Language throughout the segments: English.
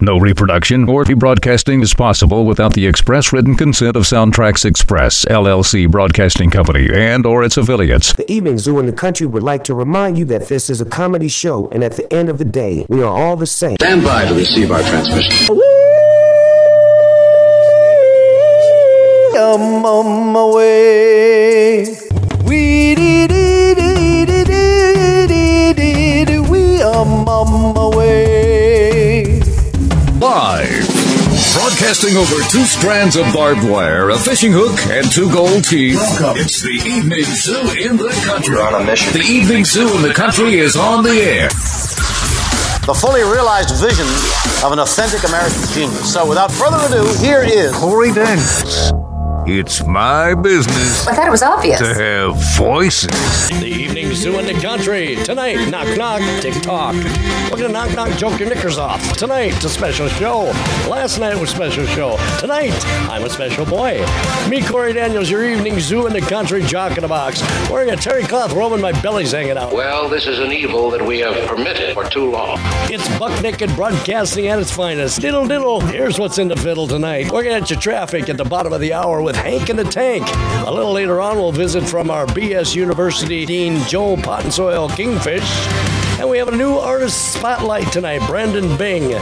No reproduction or rebroadcasting is possible without the express written consent of SoundtraX Express, LLC Broadcasting Company, and or its affiliates. The Evening Zoo in the Country would like to remind you that this is a comedy show, and at the end of the day, we are all the same. Stand by to receive our transmission. I'm on my way. We did it, we are on my way. Broadcasting over two strands of barbed wire, a fishing hook, and two gold teeth. Welcome. It's the Evening Zoo in the country. You're on a mission. The Evening Zoo in the country is on the air. The fully realized vision of an authentic American genius. So, without further ado, here is Corey Daniels. It's my business I thought it was obvious. to have voices. The evening zoo in the country. Tonight, knock knock, tick tock. We're gonna knock knock, joke your knickers off. Tonight, a special show. Last night was a special show. Tonight, I'm a special boy. Me, Corey Daniels, your evening zoo in the country, jock in a box. Wearing a terry cloth robe and my belly's hanging out. Well, this is an evil that we have permitted for too long. It's buck naked broadcasting at its finest. Diddle diddle. Here's what's in the fiddle tonight. We're gonna get your traffic at the bottom of the hour with Hank in the Tank. A little later on, we'll visit from our BS University Dean Joe Potin' Soil Kingfish. And we have a new artist spotlight tonight, Brandon Bing.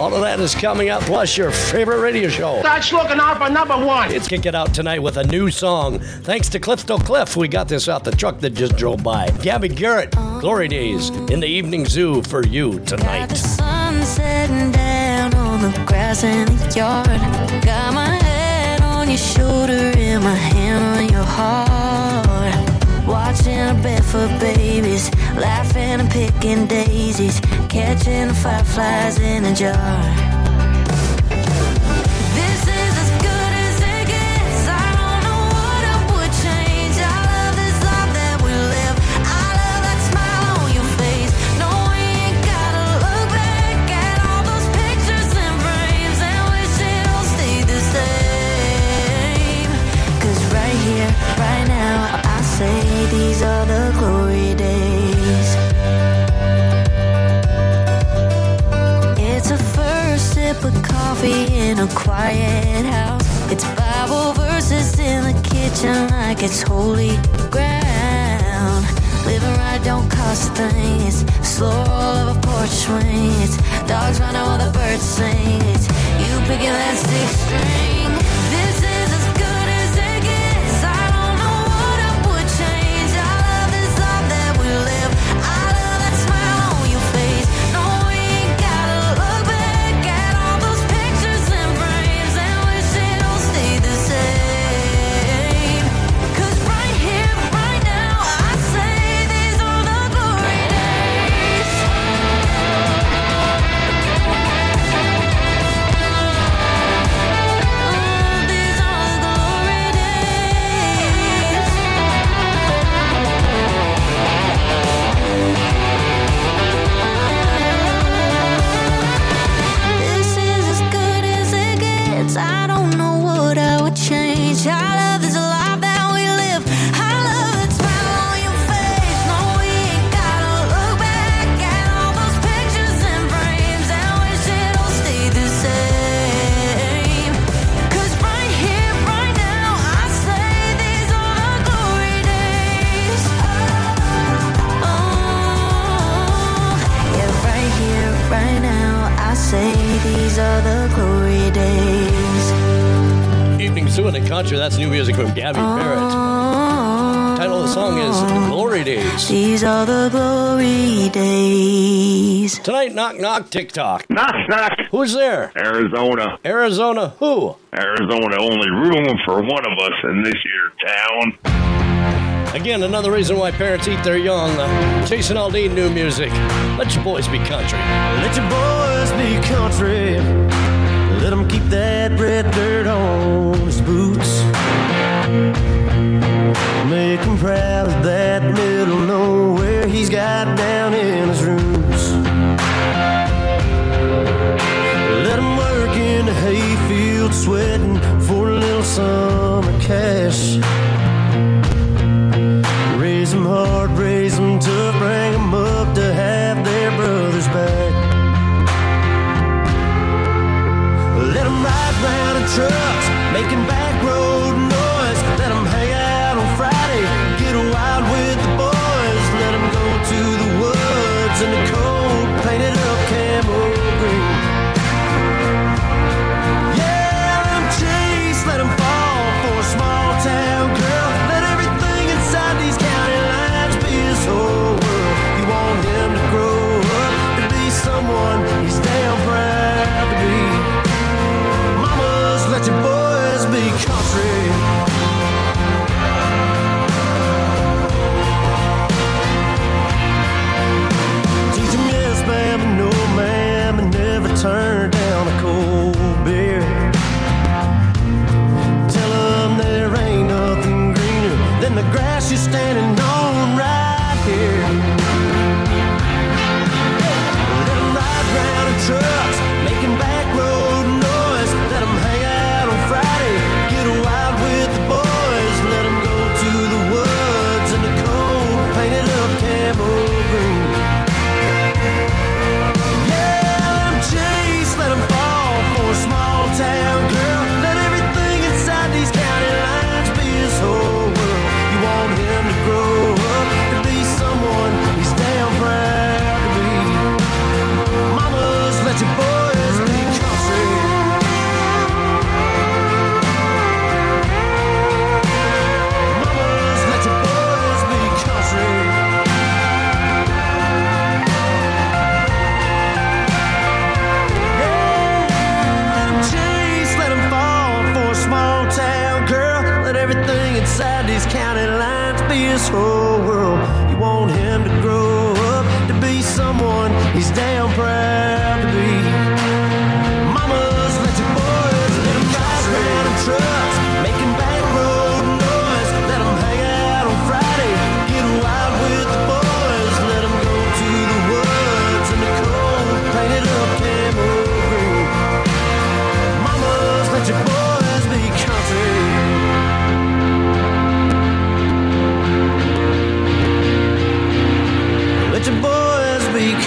All of that is coming up, plus your favorite radio show. That's looking out for number one. It's kick it out tonight with a new song. Thanks to Clifto Cliff, we got this out the truck that just drove by. Gabby Barrett, Glory Days in the Evening Zoo for you Got the tonight. sun setting down on the grass in the yard. Got my head on your shoulder and my hand on your heart. Watching barefoot babies, laughing and picking daisies, catching fireflies in a jar. Coffee in a quiet house. It's Bible verses in the kitchen like it's holy ground. Living right don't cost a thing. It's slow roll of a porch swing. It's dogs running while the birds sing. It's you picking that six string. Zoo in the Country, that's new music from Gabby Barrett. Title of the song is Glory Days. These are the glory days. Tonight, knock knock, tick tock. Knock, knock. Who's there? Arizona. Arizona, who? Arizona, only room for one of us in this here town. Again, another reason why parents eat their young. Jason Aldean, new music. Let your boys be country. Let your boys be country. Let him keep that red dirt on his boots. Make him proud of that middle nowhere he's got down in his roots. Let him work in the hayfield sweating for a little summer cash. Raise him hard, raise round in trucks, making back.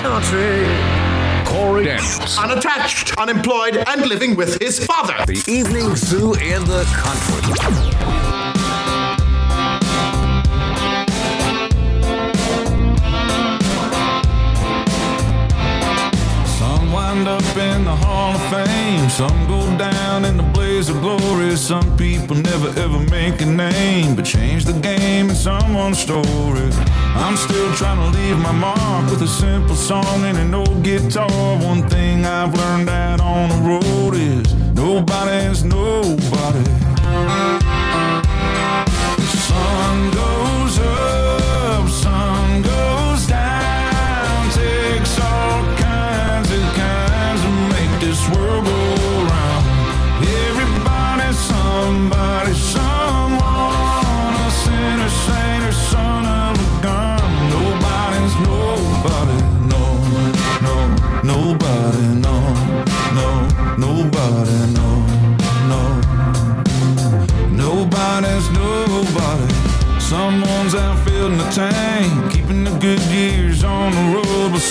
country. Corey Dance. Unattached, unemployed, and living with his father. The Evening Zoo in the Country. wind up in the Hall of Fame. Some go down in the blaze of glory. Some people never ever make a name, but change the game in someone's story. I'm still trying to leave my mark with a simple song and an old guitar. One thing I've learned out on the road is nobody's nobody. The sun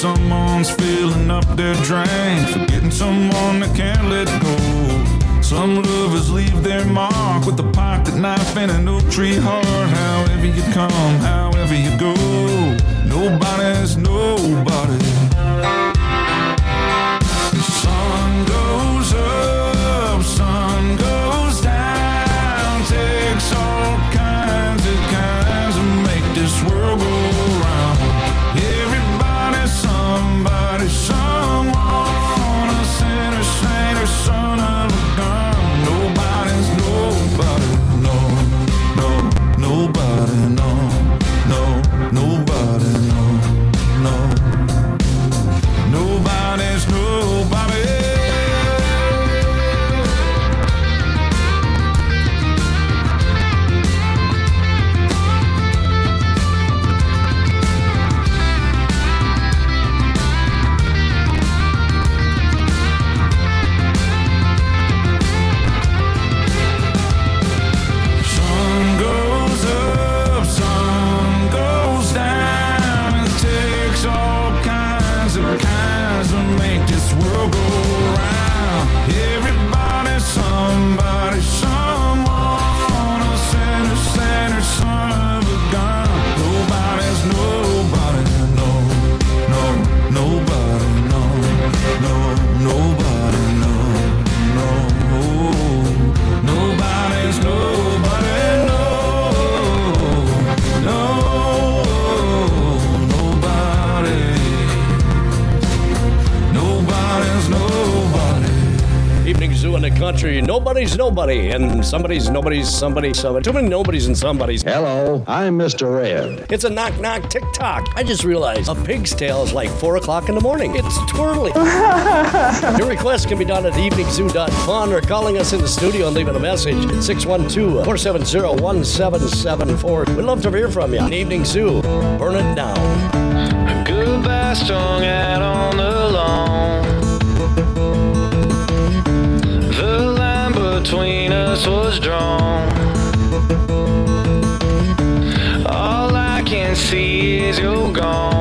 someone's filling up their drain, forgetting someone that can't let go. Some lovers leave their mark with a pocket knife and an oak tree heart. However you come, however you go, nobody's nobody. Country. Nobody's nobody, and somebody's nobody's somebody, somebody. Too many nobodies and somebodies. Hello, I'm Mr. Red. It's a knock knock tick tock. I just realized a pig's tail is like 4 o'clock in the morning. It's twirly. Your request can be done at eveningzoo.fun or calling us in the studio and leaving a message at 612 470 1774. We'd love to hear from you. An Evening Zoo, burn it down. Goodbye strung out on the lawn. Us was drawn. All I can see is you're gone,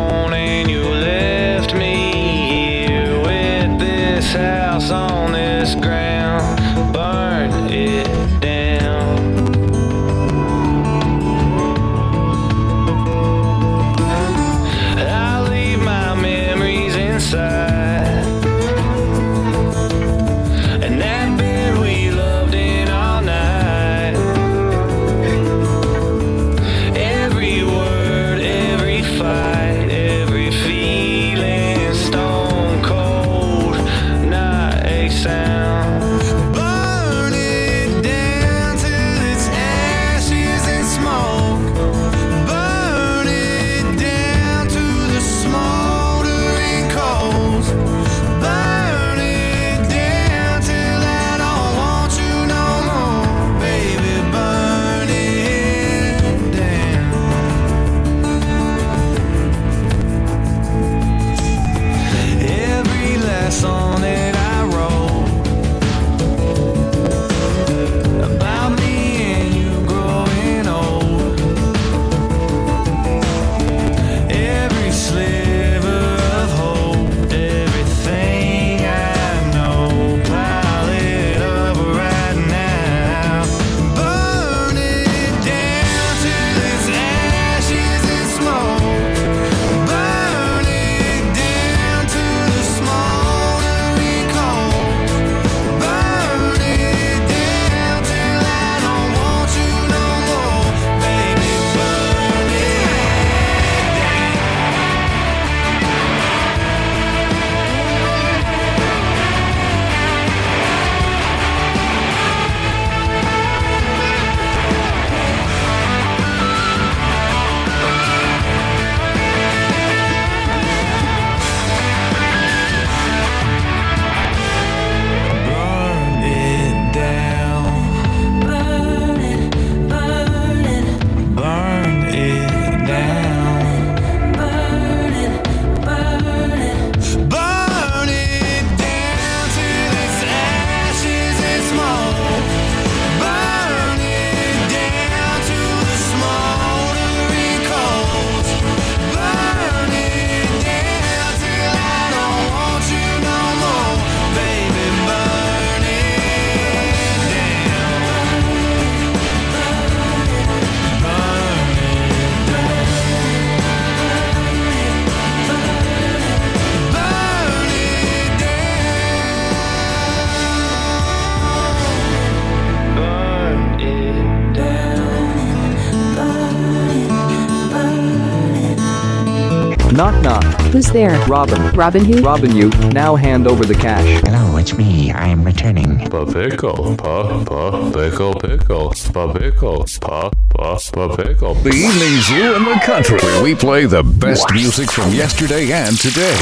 there? Robin. Robin who? Robin you. Now hand over the cash. Hello, it's me. I am returning. Pa pickle, pa pa pickle pickle, pa pickle, pa pa pa pickle. The Evening Zoo in the Country, where we play the best music from yesterday and today.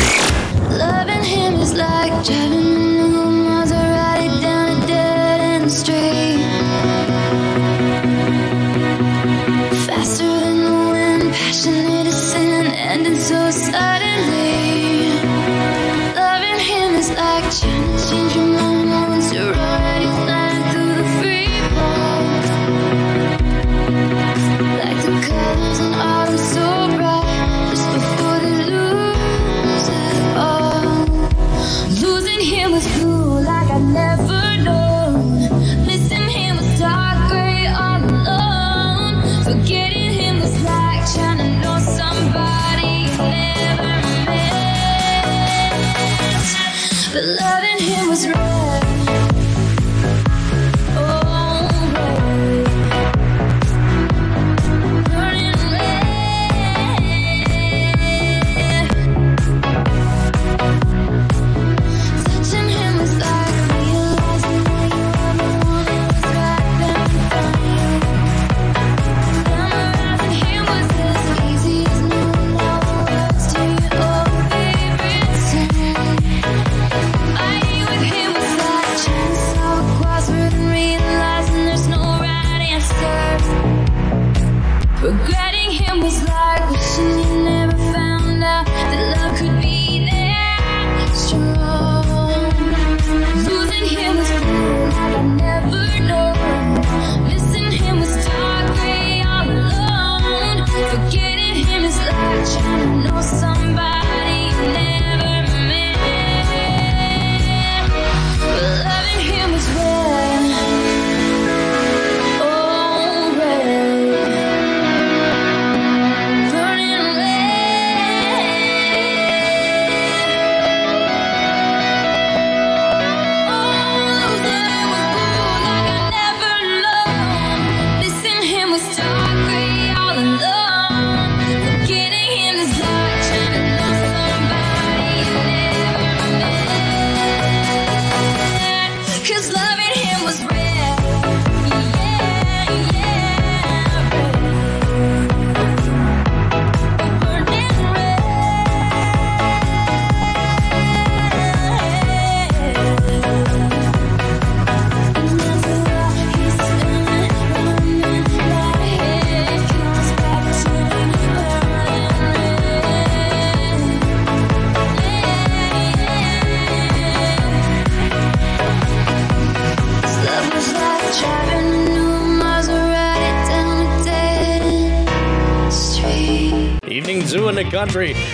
Loving him is like driving in a Maserati down a dead end street.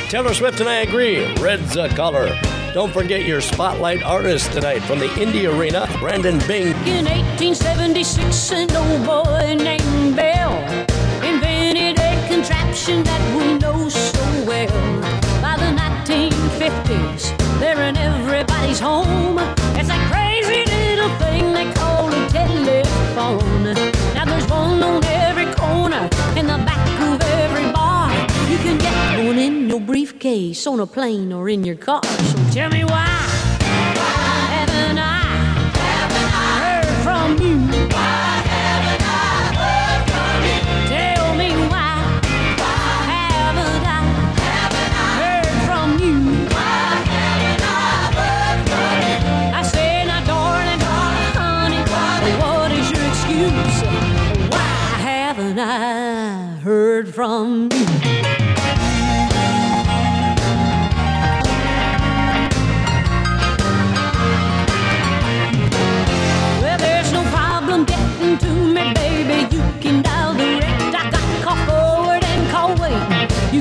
Taylor Swift and I agree. Red's a color. Don't forget your spotlight artist tonight from the Indie Arena, Brandon Bing. In 1876, an old boy named Bell invented a contraption that we know so well. By the 1950s, on a plane, or in your car. So tell me why.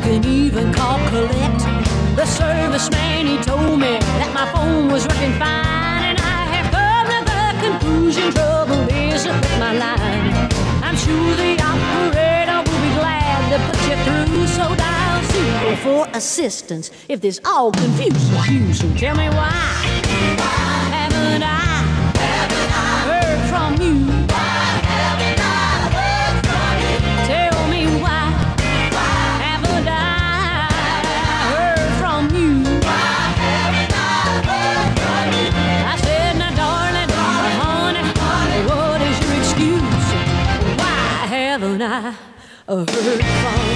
Can even call collect. The serviceman he told me that my phone was working fine, and I have come to the conclusion trouble is with my line. I'm sure the operator will be glad to put you through. So dial zero for assistance if this all confuses you. So tell me why heard from you?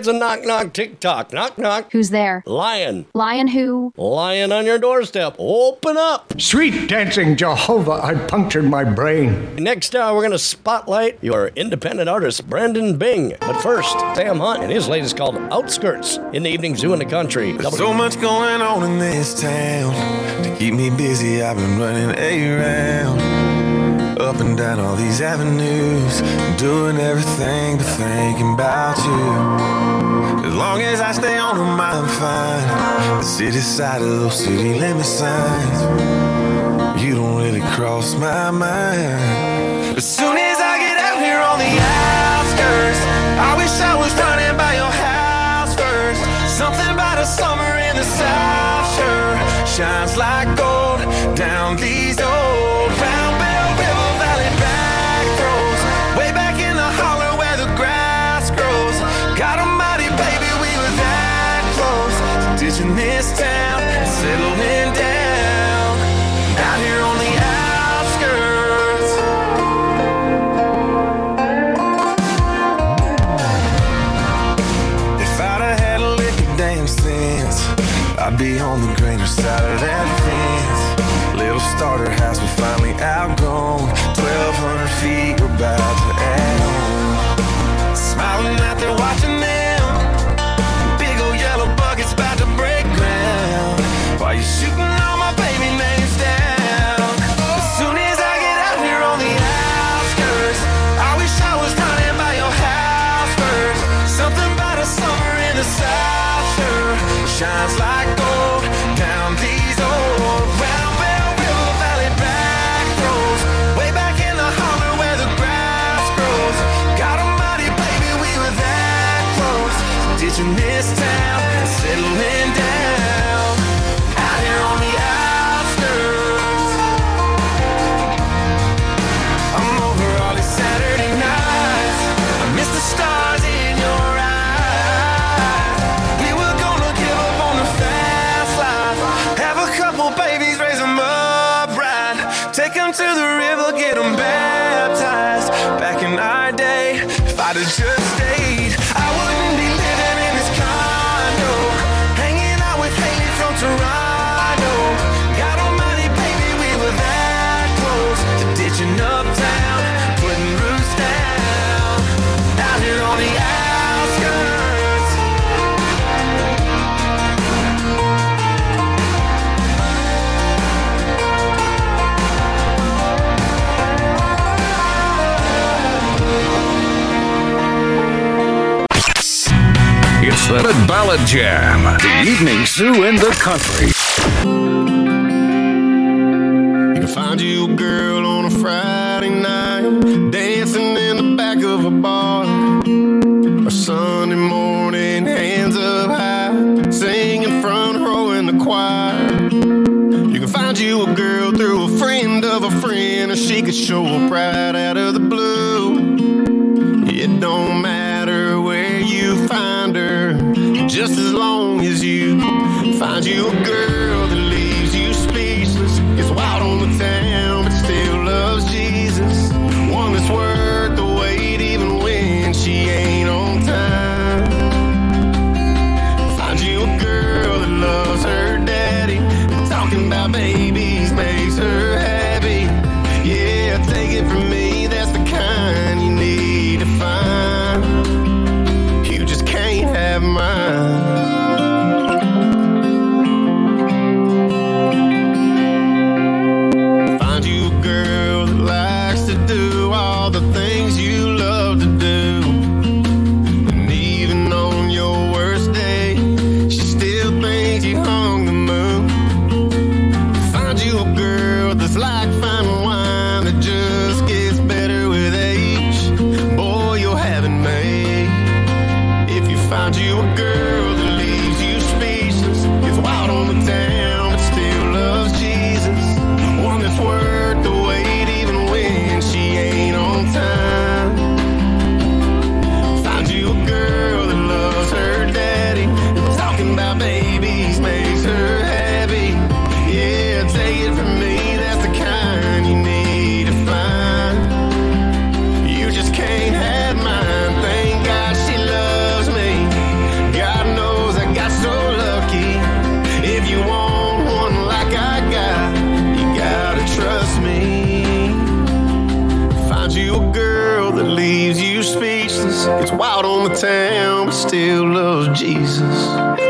It's a knock knock tick tock. Knock knock. Who's there? Lion. Lion who? Lion on your doorstep. Open up. Sweet dancing Jehovah, I punctured my brain. Next hour, we're going to spotlight your independent artist, Brandon Bing. But first, Sam Hunt and his latest called Outskirts in the Evening Zoo in the Country. There's so much going on in this town. To keep me busy, I've been running around. Up and down all these avenues. Doing everything but thinking about you. As long as I stay on them, I'm fine. The city side of those city limit signs. You don't really cross my mind. As soon as I get out here on the outskirts, I wish I was running by your house first. Something about a summer in the south sure shines like gold down these Ballad Jam, the evening zoo in the country. I you, girl. town, but still loves Jesus.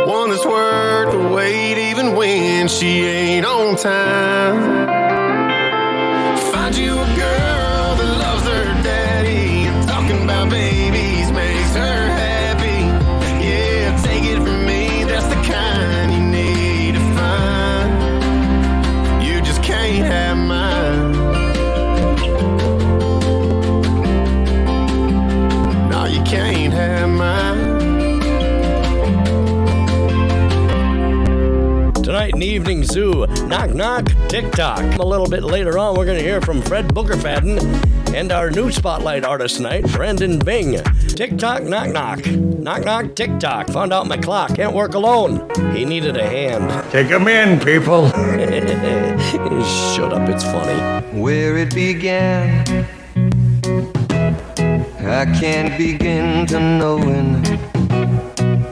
One that's worth the wait, even when she ain't on time. Mountain Evening Zoo, Knock Knock, tick tock. A little bit later on, we're going to hear from Fred Boogerfadden and our new spotlight artist tonight, Brandon Bing. Tick tock, knock knock. Knock knock, tick tock. Found out my clock. Can't work alone. He needed a hand. Take him in, people. Shut up, it's funny. Where it began, I can't begin to know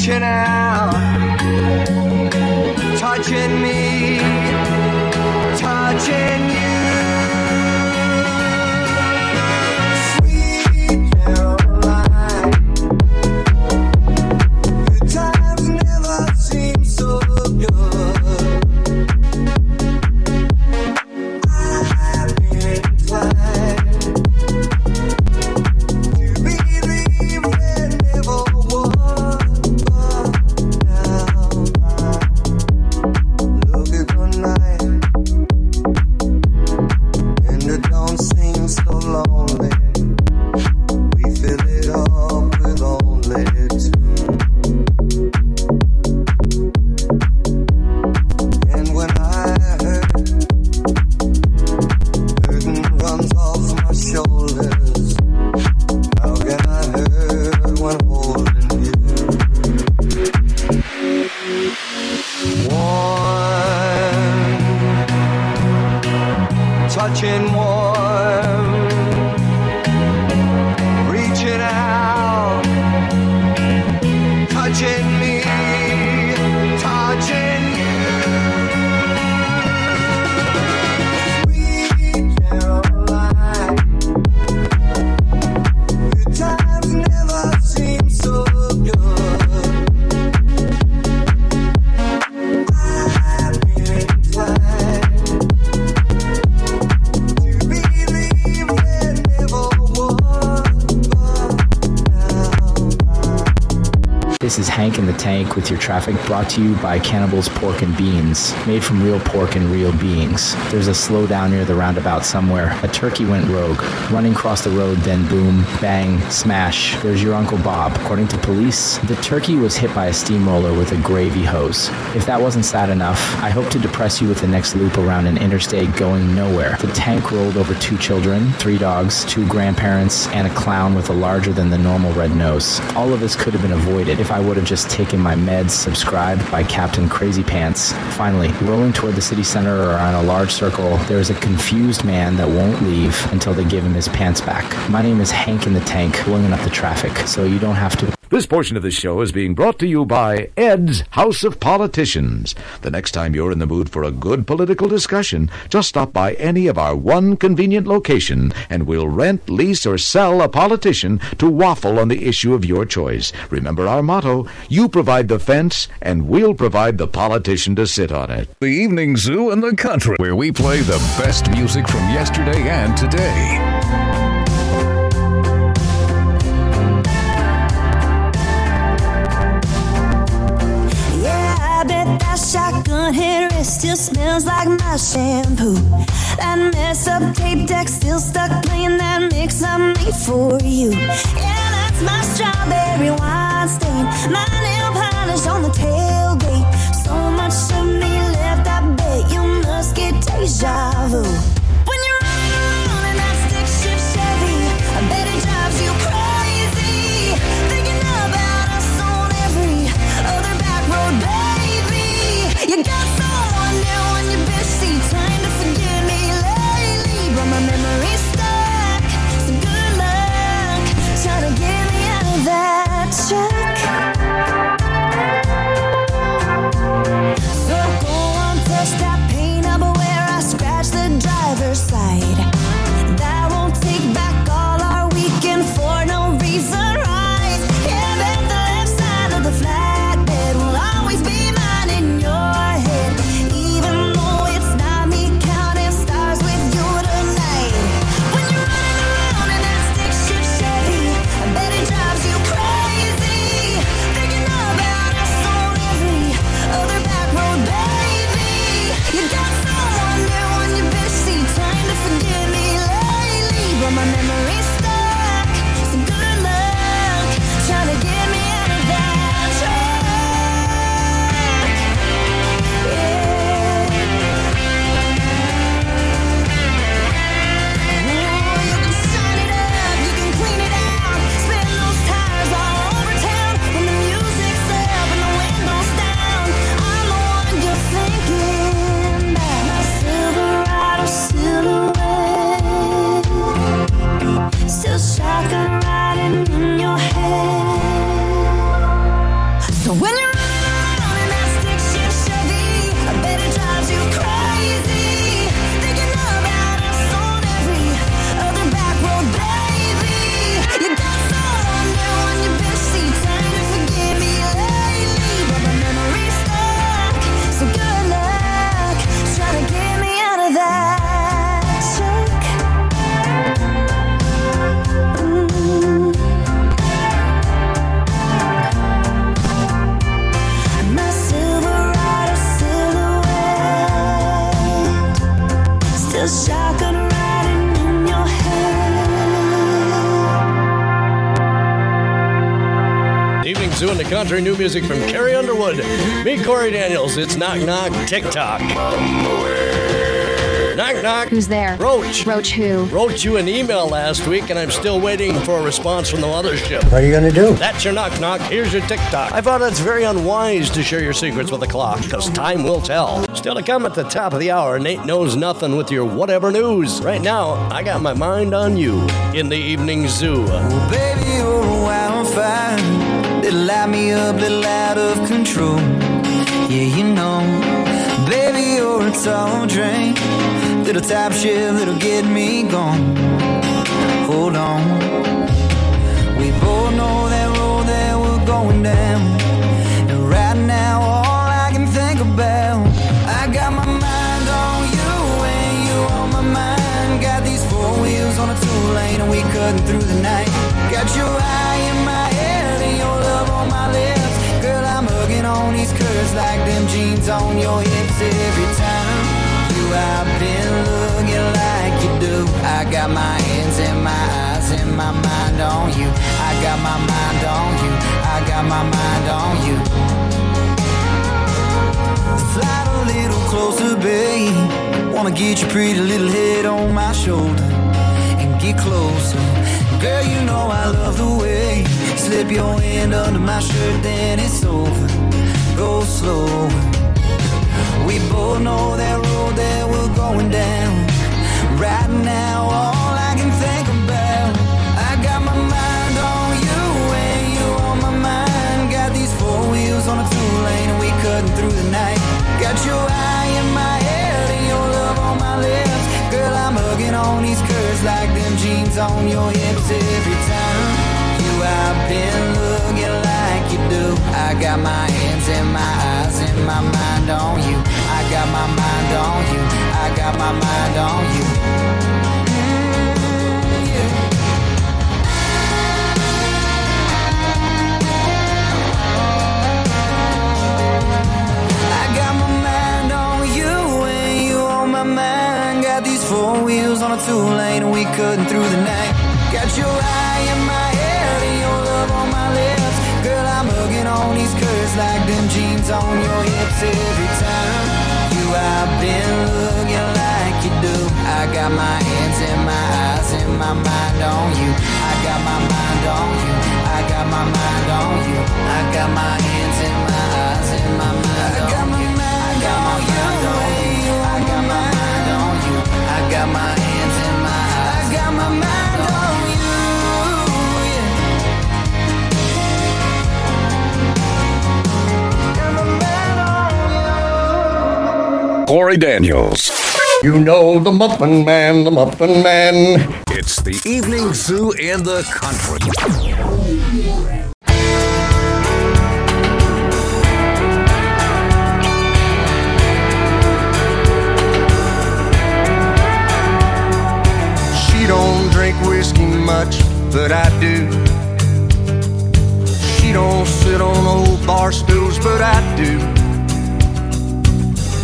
reaching out, touching me, touching you. Your traffic brought to you by Cannibals Pork and Beans, made from real pork and real beings. There's a slowdown near the roundabout somewhere. A turkey went rogue, running across the road, then boom, bang, smash. There's your Uncle Bob. According to police, the turkey was hit by a steamroller with a gravy hose. If that wasn't sad enough, I hope to depress you with the next loop around an interstate going nowhere. The tank rolled over two children, three dogs, two grandparents, and a clown with a larger than the normal red nose. All of this could have been avoided if I would have just taken my meds subscribed by Captain Crazy Pants. Finally, rolling toward the city center around a large circle, there is a confused man that won't leave until they give him his pants back. My name is Hank in the Tank, blowing up the traffic, so you don't have to. This portion of the show is being brought to you by Ed's House of Politicians. The next time you're in the mood for a good political discussion, just stop by any of our one convenient location and we'll rent, lease, or sell a politician to waffle on the issue of your choice. Remember our motto you provide the fence, and we'll provide the politician to sit on it. The Evening Zoo in the Country, where we play the best music from yesterday and today. Shotgun headrest still smells like my shampoo. That mess up tape deck still stuck playing that mix I made for you. Yeah, that's my strawberry wine stain. My nail polish on the tailgate. So much of me left, I bet you must get deja vu. When you're riding around in that stick shift Chevy, I bet it drives you crazy. Thinking about us on every other back road, baby. You got Country, new music from Carrie Underwood. Me, Corey Daniels. It's Knock Knock Tick Tock. Knock, knock. Who's there? Roach. Roach who? Wrote you an email last week, and I'm still waiting for a response from the mothership. What are you gonna do? That's your knock knock. Here's your Tick Tock. I thought it's very unwise to share your secrets with the clock, because time will tell. Still to come at the top of the hour, Nate knows nothing with your whatever news. Right now, I got my mind on you in the evening zoo. Baby, Little light me up, little out of control. Yeah, you know. Baby, you're a tall drink. Little top shift that'll get me gone. Hold on. We both know that road that we're going down. And right now, all I can think about, I got my mind on you and you on my mind. Got these four wheels on a two lane and we cutting through the night. Jeans on your hips every time. You have been looking like you do. I got my hands and my eyes and my mind on you. I got my mind on you. I got my mind on you. Slide a little closer, babe. Wanna get your pretty little head on my shoulder and get closer. Girl, you know I love the way you slip your hand under my shirt, then it's over. Go slow. We both know that road that we're going down. Right now, all I can think about, I got my mind on you and you on my mind. Got these four wheels on a two lane and we cutting through the night. Got your eye in my head and your love on my lips. Girl, I'm hugging on these curves like them jeans on your hips every time. You have been looking like you do. I got my hands and my eyes and my mind on you. Got my mind on you. I got my mind on you. I got my mind on you and you on my mind. Got these four wheels on a two lane and we cutting through the night. Got your eye in my head and your love on my lips. Girl, I'm hugging on these curves like them jeans on your hips every time. Have been looking like you do. I got my hands and my eyes and my mind on you. I got my mind on you. I got my mind on you. I got my hands Corey Daniels. You know the Muffin Man, the Muffin Man. It's the evening zoo in the country. She don't drink whiskey much, but I do. She don't sit on old bar stools, but I do.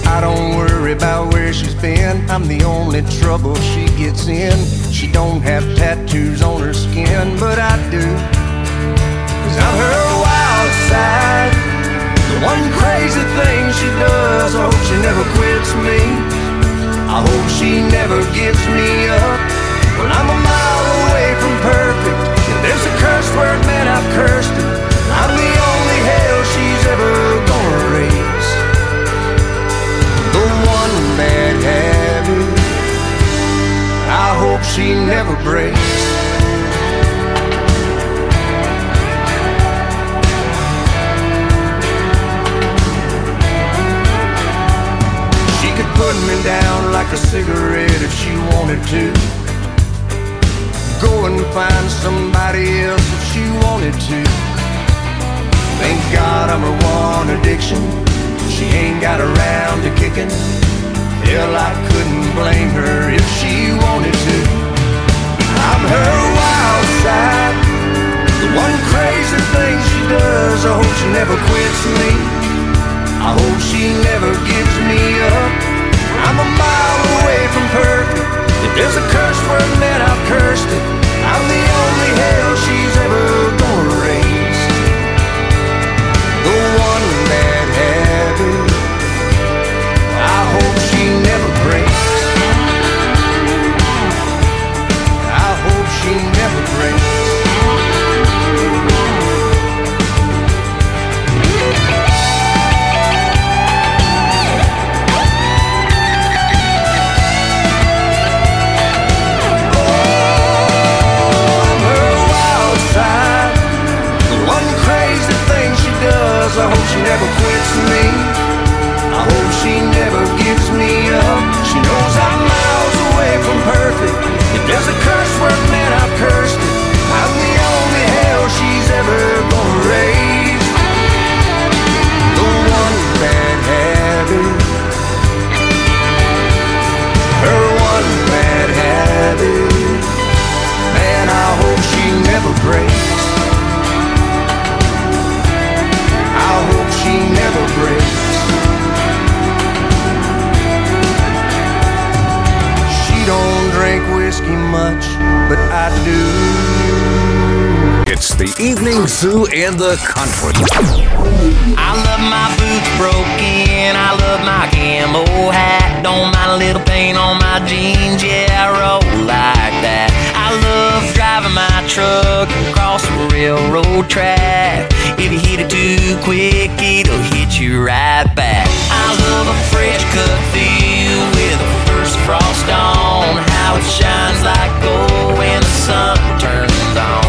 I don't worry about where she's been. I'm the only trouble she gets in. She don't have tattoos on her skin, but I do. Cause I'm her wild side. The one crazy thing she does. I hope she never quits me. I hope she never gives me up. Well, I'm a mile away from perfect. If there's a curse word, man, I've cursed it. I'm the only hell she's ever she never breaks. She could put me down like a cigarette if she wanted to. Go and find somebody else if she wanted to. Thank God I'm her one addiction. She ain't got around to kicking. Hell, I couldn't blame her if she wanted to. Her wild side. The one crazy thing she does. I hope she never quits me. I hope she never gives me up. I'm a mile away from perfect. If there's a curse word, man, I've cursed it. I'm the only hell she's ever gonna quits me. I hope she never gives me up. She knows I'm miles away from perfect. If there's a curse word, man, I've cursed it. I'm the only hell she's ever gonna raise. The one bad habit. Her one bad habit. Man, I hope she never breaks. ask much, but I do. It's the evening zoo and the country. I love my boots broken. I love my camo hat. Don't mind a little paint on my jeans. Yeah, I roll like that. I love driving my truck across a railroad track. If you hit it too quick, it'll hit you right back. I love a fresh cut feel with a first frost on shines like gold when the sun turns on.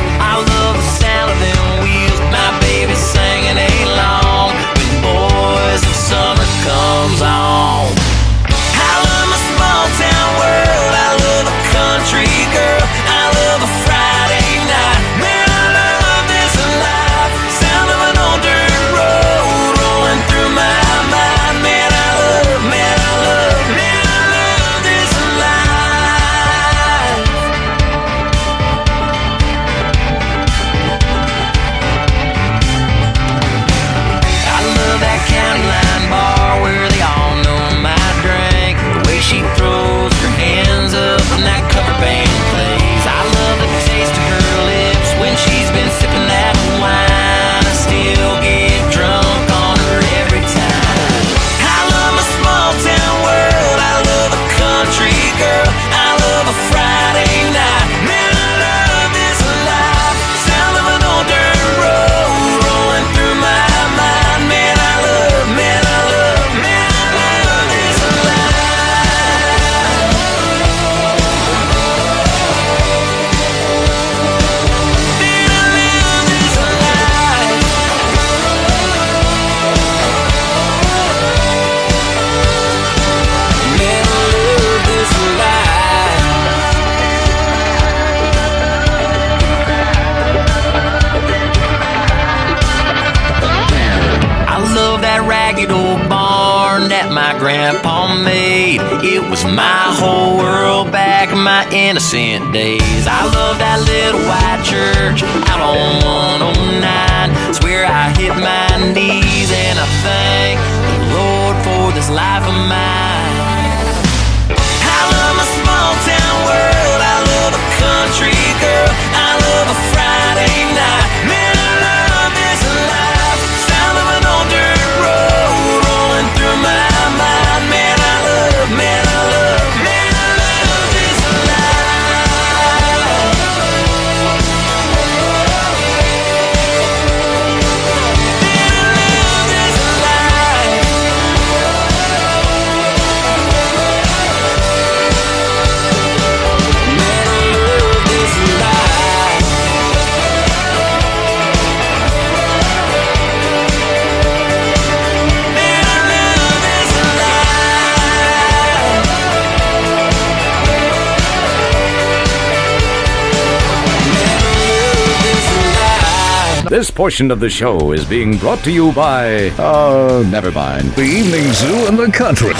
portion of the show is being brought to you by, uh, never mind. The Evening Zoo in the Country.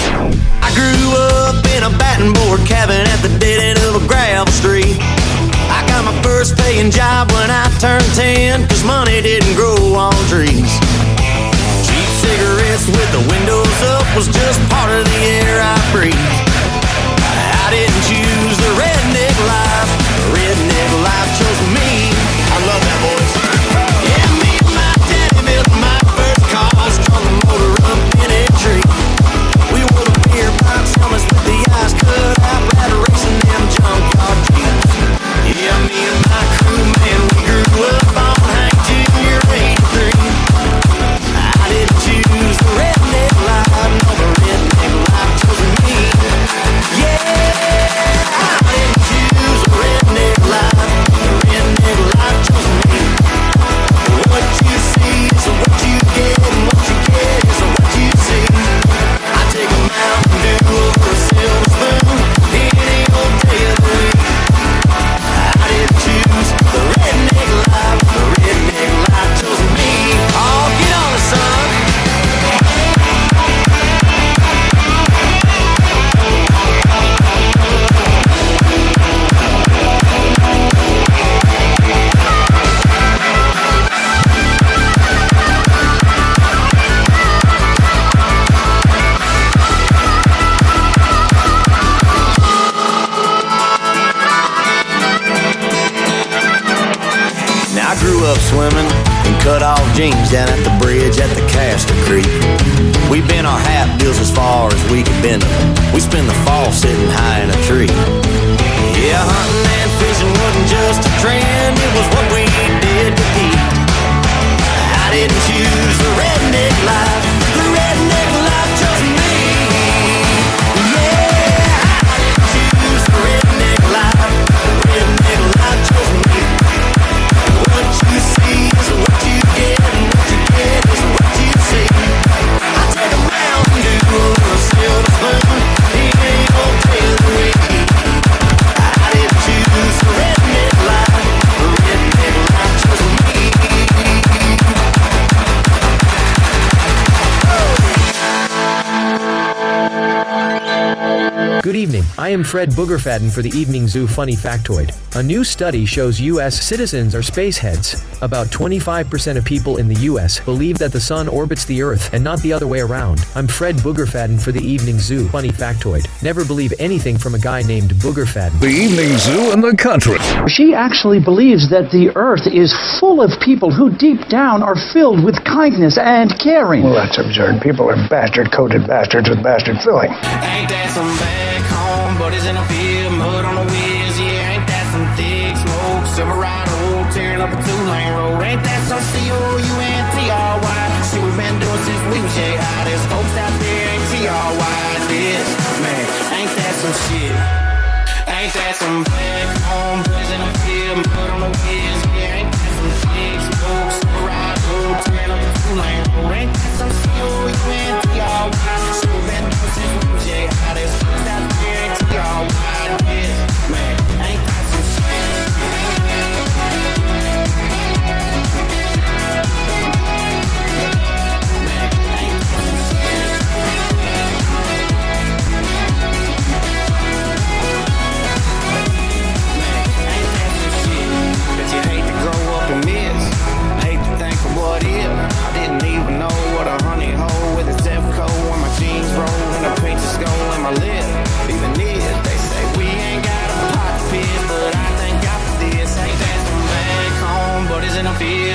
I grew up in a batting board cabin at the dead end of a gravel street. I got my first paying job when I turned 10, cause money didn't grow on trees. Cheap cigarettes with the windows up was just part of the air I breathe. Jeans down at the bridge at the Castor Creek. We bent our hat bills as far as we could bend them. We spent the fall sitting high in a tree. Yeah, hunting and fishing wasn't just a trend, it was what we did to eat. I didn't choose the redneck life, I am Fred Boogerfadden for the Evening Zoo Funny Factoid. A new study shows U.S. citizens are spaceheads. About 25% of people in the U.S. believe that the sun orbits the Earth and not the other way around. I'm Fred Boogerfadden for the Evening Zoo Funny Factoid. Never believe anything from a guy named Boogerfadden. The Evening Zoo in the Country. She actually believes that the earth is full of people who deep down are filled with kindness and caring. Well, that's absurd. People are bastard coated bastards with bastard filling. Ain't that some back buddies in a field, mud on the wheels? Yeah, ain't that some thick smoke? Silverado tearing up a two-lane road. Ain't that some C-O-U-N-T-R-Y? Shit we've been doing since we was J high. There's folks out there ain't T-R-Y this. Man, ain't that some shit? Ain't that some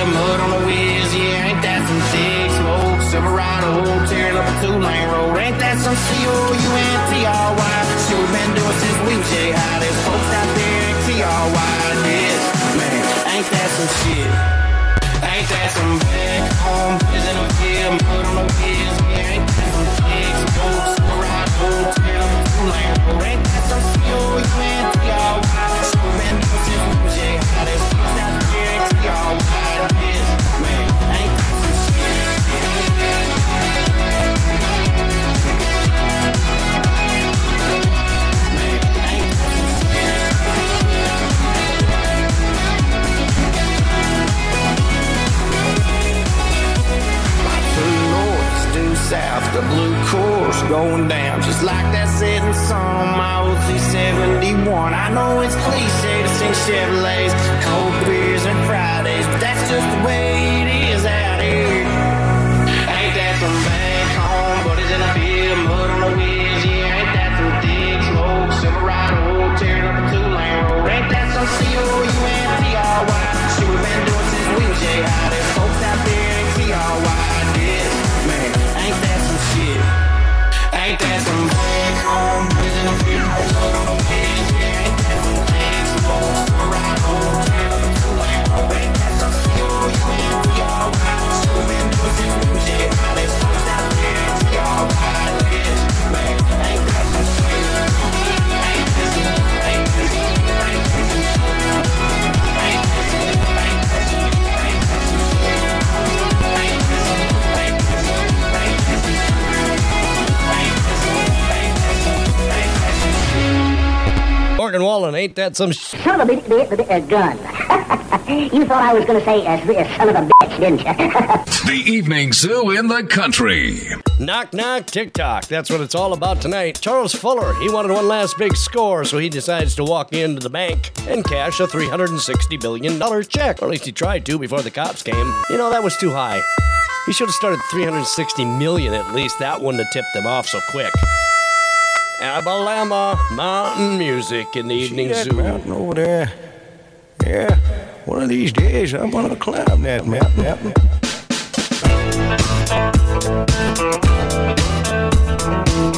field, mud on the wheels? Yeah, ain't that some thick smoke? Silverado tearing up a two-lane road. Ain't that some C-O-U-N-T-R-Y? Shit we've been doing since we was J high. There's folks out there in T-R-Y this. Man, ain't that some shit? Ain't that some back home buddies in the field, mud on the wheels? Yeah, ain't that some thick smoke? Silverado tearing up a two-lane road. Ain't that some C-O-U-N-T-R-Y? South, the blue course going down. Just like that setting sun on my old 371. I know it's cliche to sing Chevrolets, cold beers and Fridays, but that's just the way it is out here. Ain't that some back home, buddies in the field, mud on the wheels, yeah, ain't that some thick smoke, Silverado tearing up a two-lane road, ain't that some C-O-U-N-T-R-Y, ain't that some sh- Son of a bitch, bitch, bitch, uh, gun. you thought I was going to say uh, son of a bitch, didn't you? The Evening Zoo in the Country. Knock knock Tick Tock. That's what it's all about tonight. Charles Fuller, he wanted one last big score, so he decides to walk into the bank and cash a $360 billion check. Or at least he tried to before the cops came. You know, that was too high. He should have started 360 million at least. That wouldn't have tipped them off so quick. Alabama Mountain Music in the evening that zoo. mountain over there. Yeah. One of these days, I'm gonna climb that mountain. Oh,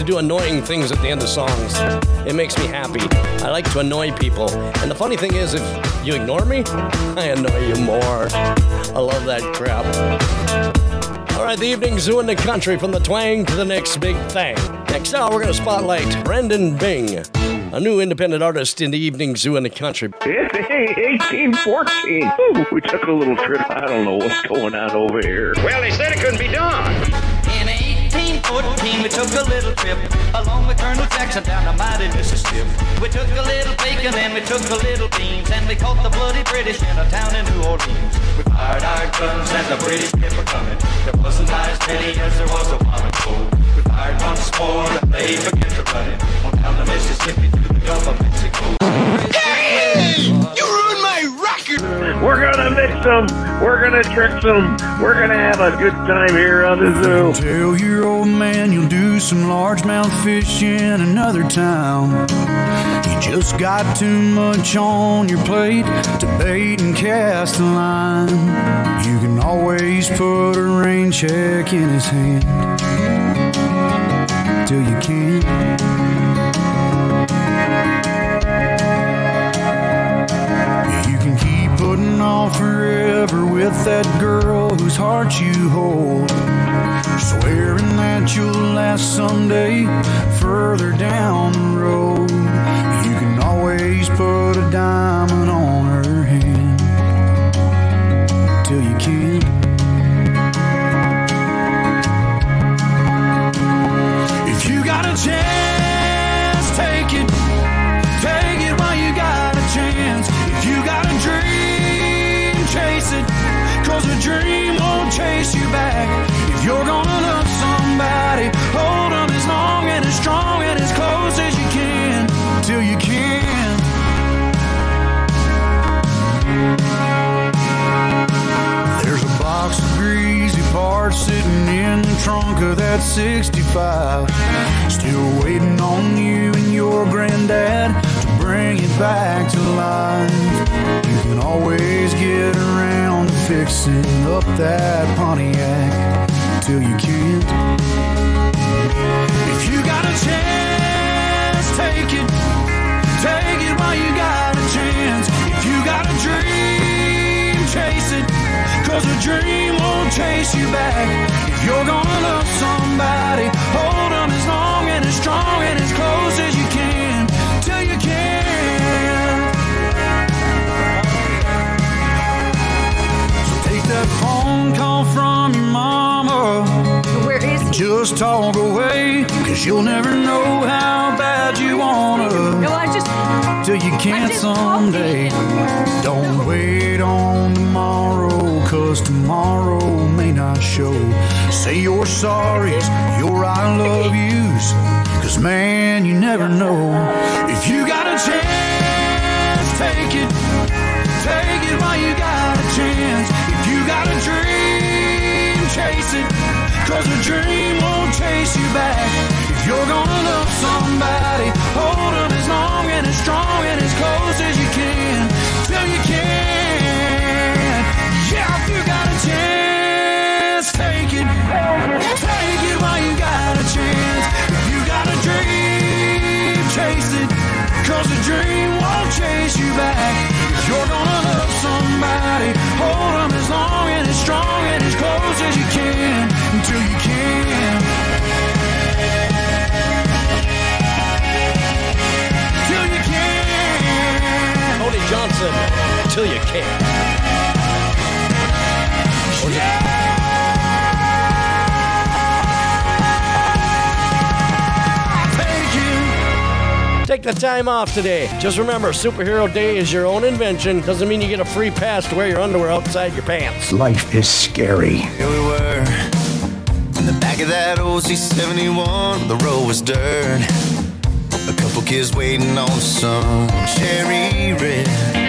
to do annoying things at the end of songs. It makes me happy. I like to annoy people. And the funny thing is, if you ignore me, I annoy you more. I love that crap. All right, the evening zoo in the country from the twang to the next big thing. Next hour, we're going to spotlight Brandon Bing, a new independent artist in the evening zoo in the country. Hey, 1814. Ooh, we took a little trip. I don't know what's going on over here. Well, they said it couldn't be done. In 1814, we took a little trip along with Colonel Jackson down the mighty Mississippi. We took a little bacon and we took a little beans and we caught the bloody British in a town in New Orleans. We fired our guns and the British kept coming. There wasn't as many as there was a while ago. We fired once more and they began to run it on down the Mississippi to the Gulf of Mexico. We're gonna mix them. We're gonna trick them. We're gonna have a good time here on the zoo. Tell your old man you'll do some largemouth fish in another town. You just got too much on your plate to bait and cast a line. You can always put a rain check in his hand till you can't. Off forever with that girl whose heart you hold. Swearing that you'll last someday further down the road. You can always put a diamond on her hand till you can't. If you got a chance, dream won't chase you back. If you're gonna love somebody, hold them as long and as strong and as close as you can. Till you can. There's a box of greasy parts sitting in the trunk of that 65. Still waiting on you and your granddad to bring it back to life. You can always get around fixing up that Pontiac till you can't. If you got a chance, take it. Take it while you got a chance. If you got a dream, chase it. Cause a dream won't chase you back. If you're gonna Just talk away, cause you'll never know how bad you wanna. No, I just. Till you can't someday. Don't wait on tomorrow, cause tomorrow may not show. Say your sorries, your I love yous, cause man, you never know. If you got a chance, take it. Cause a dream won't chase you back. If you're gonna love somebody, hold them as long and as strong and as close as you can. Till you can. Yeah, if you got a chance, take it. Take it while you got a chance. If you got a dream, chase it. Cause a dream won't chase you back. If you're till you can. Take the time off today. Just remember, Superhero Day is your own invention. Doesn't mean you get a free pass to wear your underwear outside your pants. Life is scary. Here we were in the back of that old C71. The road was dirt. A couple kids waiting on some cherry red.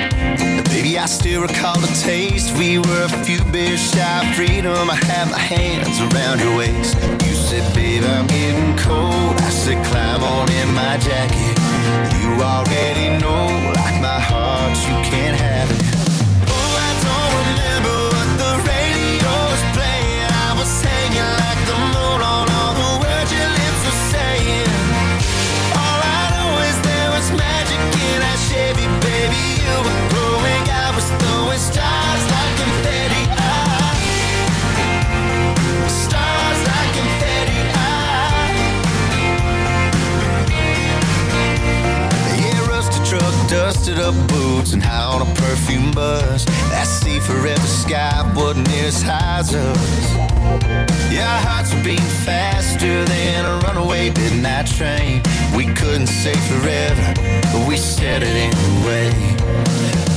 I still recall the taste. We were a few beers shy of freedom. I had my hands around your waist. You said, babe, I'm getting cold. I said, climb on in my jacket. You already know, like my heart, you can't have it. Dusted up boots, and high on a perfume bus. That sea forever sky wasn't as high as us. Yeah, our hearts were beating faster than a runaway midnight train. We couldn't say forever, but we said it anyway.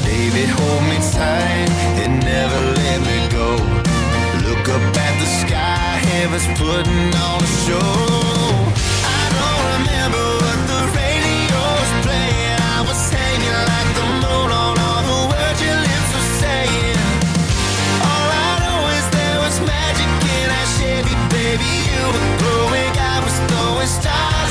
Baby, hold me tight and never let me go. Look up at the sky, heaven's putting on a show. I don't remember what the radio was playing. I was Maybe you were growing, I was throwing stars.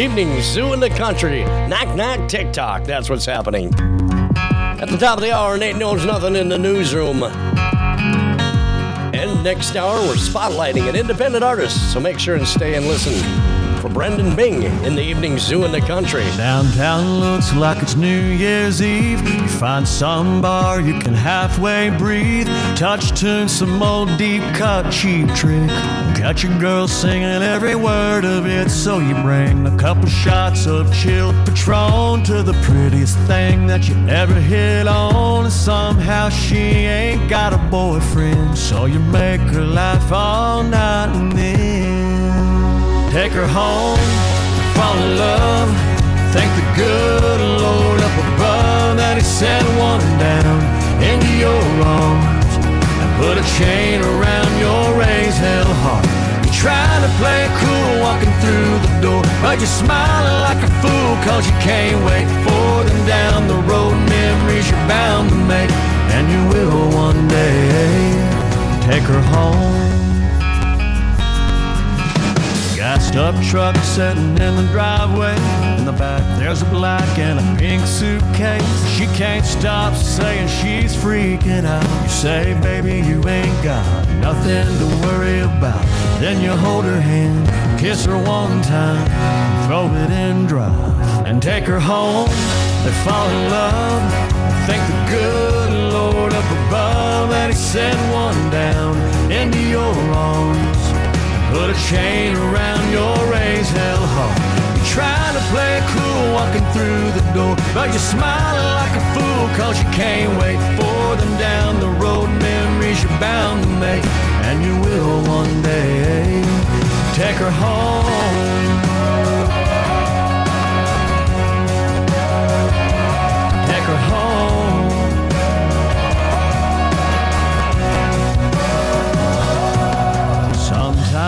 Evening Zoo in the Country. Knock, knock, tick tock. That's what's happening. At the top of the hour, Nate knows nothing in the newsroom. And next hour, we're spotlighting an independent artist, so make sure and stay and listen for Brandon Bing in the Evening Zoo in the Country. Downtown looks like it's New Year's Eve. You find some bar you can halfway breathe. Touch tune some old deep cut cheap trick. Got your girl singing every word of it, so you bring a couple shots of chilled Patron to the prettiest thing that you ever hit on. And somehow she ain't got a boyfriend, so you make her laugh all night and then. Take her home, fall in love. Thank the good Lord up above that He sent one down into your arms put a chain around your raised hell heart. You're trying to play cool walking through the door, but you're smiling like a fool cause you can't wait for them down the road. Memories you're bound to make, and you will one day take her home. Gassed up truck sitting in the driveway. In the back, there's a black and a pink suitcase. She can't stop saying she's freaking out. You say, baby, you ain't got nothing to worry about. Then you hold her hand, kiss her one time, throw it in drive, and take her home. They fall in love. Thank the good Lord up above that He sent one down into your arms. Put a chain around your raised hell heart. You're trying to play cool walking through the door, but you're smiling like a fool cause you can't wait for them down the road. Memories you're bound to make, and you will one day take her home.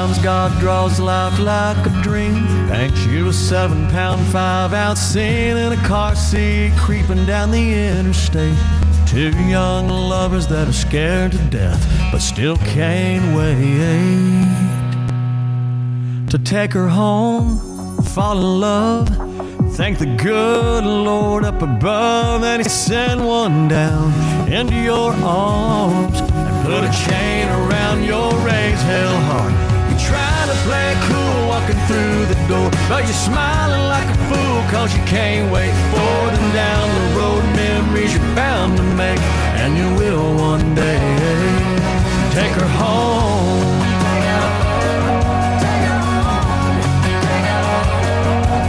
Sometimes God draws life like a dream. Thanks you a seven pound, five ounce scene in a car seat creeping down the interstate. Two young lovers that are scared to death, but still can't wait to take her home, fall in love. Thank the good Lord up above that He sent one down into your arms and put a chain around your raised hell heart. Play cool walking through the door, but you're smiling like a fool cause you can't wait for them down the road. Memories you're bound to make, and you will one day take her home.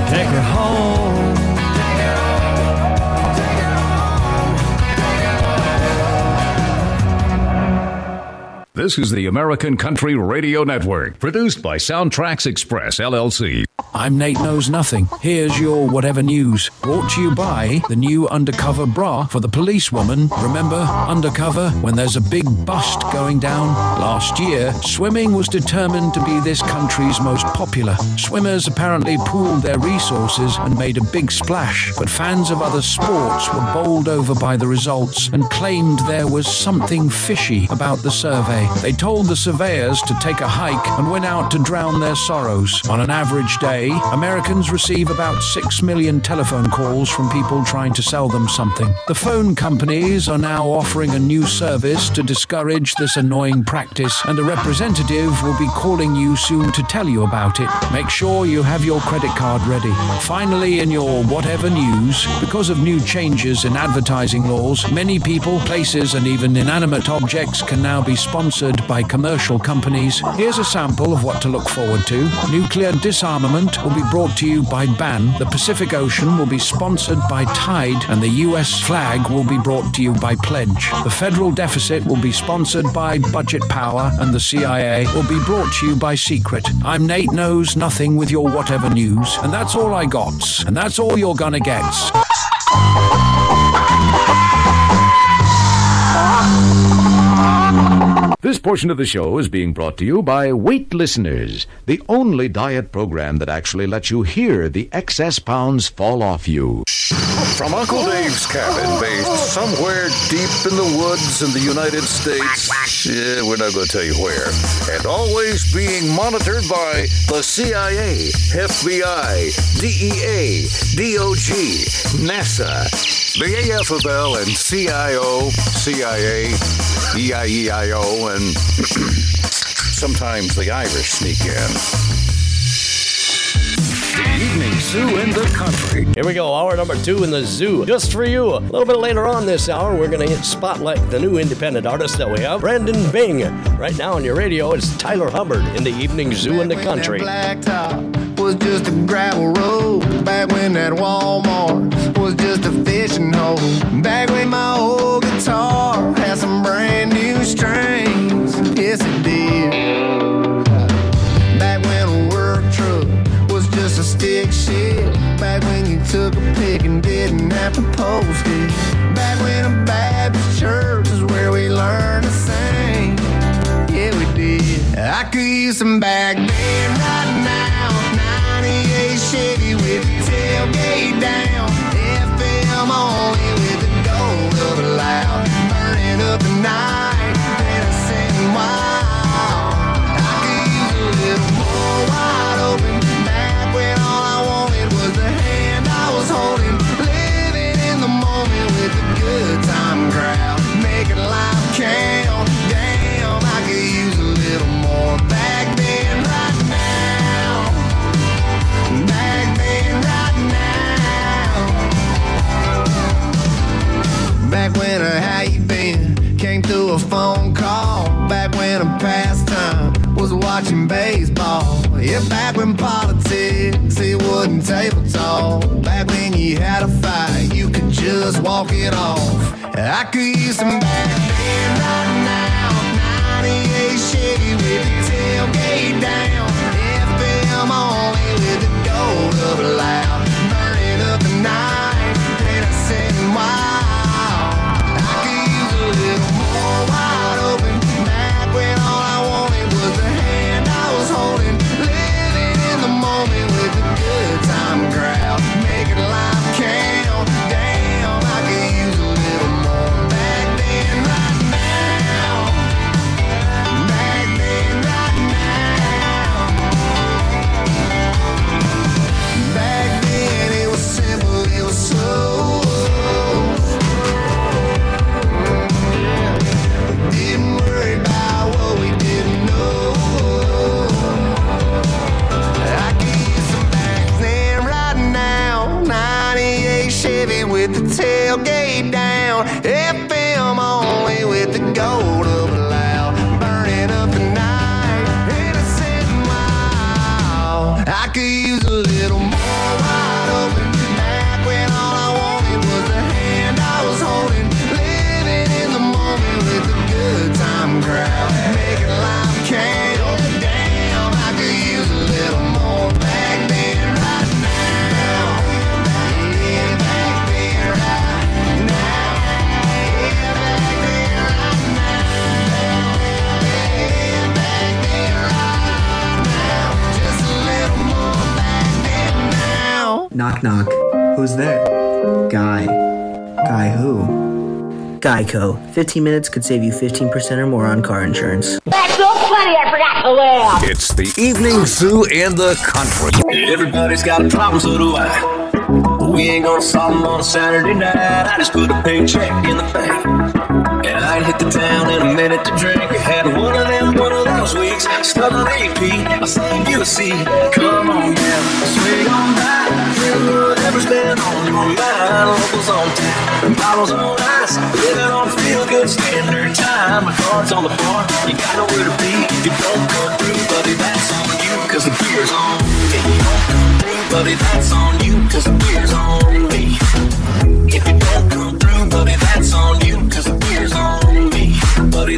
Take her home. This is the American Country Radio Network, produced by SoundtraX Express, LLC. I'm Nate Knows Nothing. Here's your whatever news. Brought to you by the new undercover bra for the policewoman. Remember, undercover when there's a big bust going down? Last year, swimming was determined to be this country's most popular. Swimmers apparently pooled their resources and made a big splash, but fans of other sports were bowled over by the results and claimed there was something fishy about the survey. They told the surveyors to take a hike and went out to drown their sorrows. On an average day, Americans receive about 6 million telephone calls from people trying to sell them something. The phone companies are now offering a new service to discourage this annoying practice, and a representative will be calling you soon to tell you about it. Make sure you have your credit card ready. Finally, in your whatever news, because of new changes in advertising laws, many people, places, and even inanimate objects can now be sponsored by commercial companies. Here's a sample of what to look forward to. Nuclear disarmament will be brought to you by BAN. The Pacific Ocean will be sponsored by Tide, and the US flag will be brought to you by Pledge. The federal deficit will be sponsored by Budget Power, and the CIA will be brought to you by Secret. I'm Nate Knows Nothing with your whatever news, and that's all I got, and that's all you're gonna get. This portion of the show is being brought to you by Weight Listeners, the only diet program that actually lets you hear the excess pounds fall off you. From Uncle Dave's cabin, based somewhere deep in the woods in the United States. Yeah, we're not going to tell you where. And always being monitored by the CIA, FBI, DEA, DOG, NASA, the AFL, and CIO, CIA, EIEIO, and sometimes the Irish sneak in. The Evening Zoo in the Country. Here we go, hour number two in the zoo. Just for you. A little bit later on this hour, we're going to hit spotlight the new independent artist that we have, Brandon Bing. Right now on your radio, it's Tyler Hubbard in the Evening Zoo in the Country. Blacktop was just a gravel road. Back when that Walmart was just a fishing hole. Back when my old guitar had some brand new strings. Yes, it did. Back when a work truck was just a stick shift. Back when you took a pic and didn't have to post it. Back when a Baptist church is where we learned to sing. Yeah, we did. I could use some back then right. 98 with tailgate down. 15 minutes could save you 15% or more on car insurance. That's so funny, I forgot to laugh. It's the Evening Zoo in the country. Everybody's got a problem, so do I. But we ain't gonna solve them on a Saturday night. I just put a paycheck in the bank. And I'd hit the town in a minute to drink. I had one of them, one of those weeks. Stuck on repeat. I sang you a seat. Come on down, swing on by. Whatever's been on your mind. Locals on tap, bottles on ice. Living on feel good standard time. My cards on the bar. You got nowhere to be. If you don't come through, buddy, that's on you. Cause the beer's on. If you don't come through, buddy, that's on you. Cause the beer's on me. If you don't come through, buddy, that's on you. Cause the beer's on me. Buddy,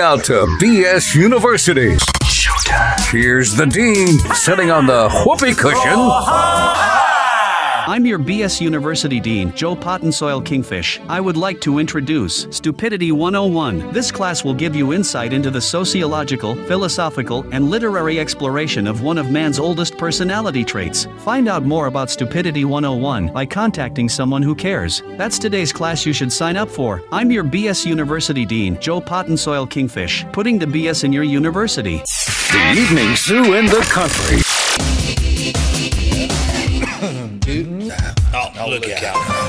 Out to BS University. Here's the dean sitting on the whoopee cushion. Oh, I'm your BS University Dean, Joe Potin' Soil Kingfish. I would like to introduce Stupidity 101. This class will give you insight into the sociological, philosophical, and literary exploration of one of man's oldest personality traits. Find out more about Stupidity 101 by contacting someone who cares. That's today's class you should sign up for. I'm your BS University Dean, Joe Potin' Soil Kingfish, putting the BS in your university. The evening zoo in the country. Look, out.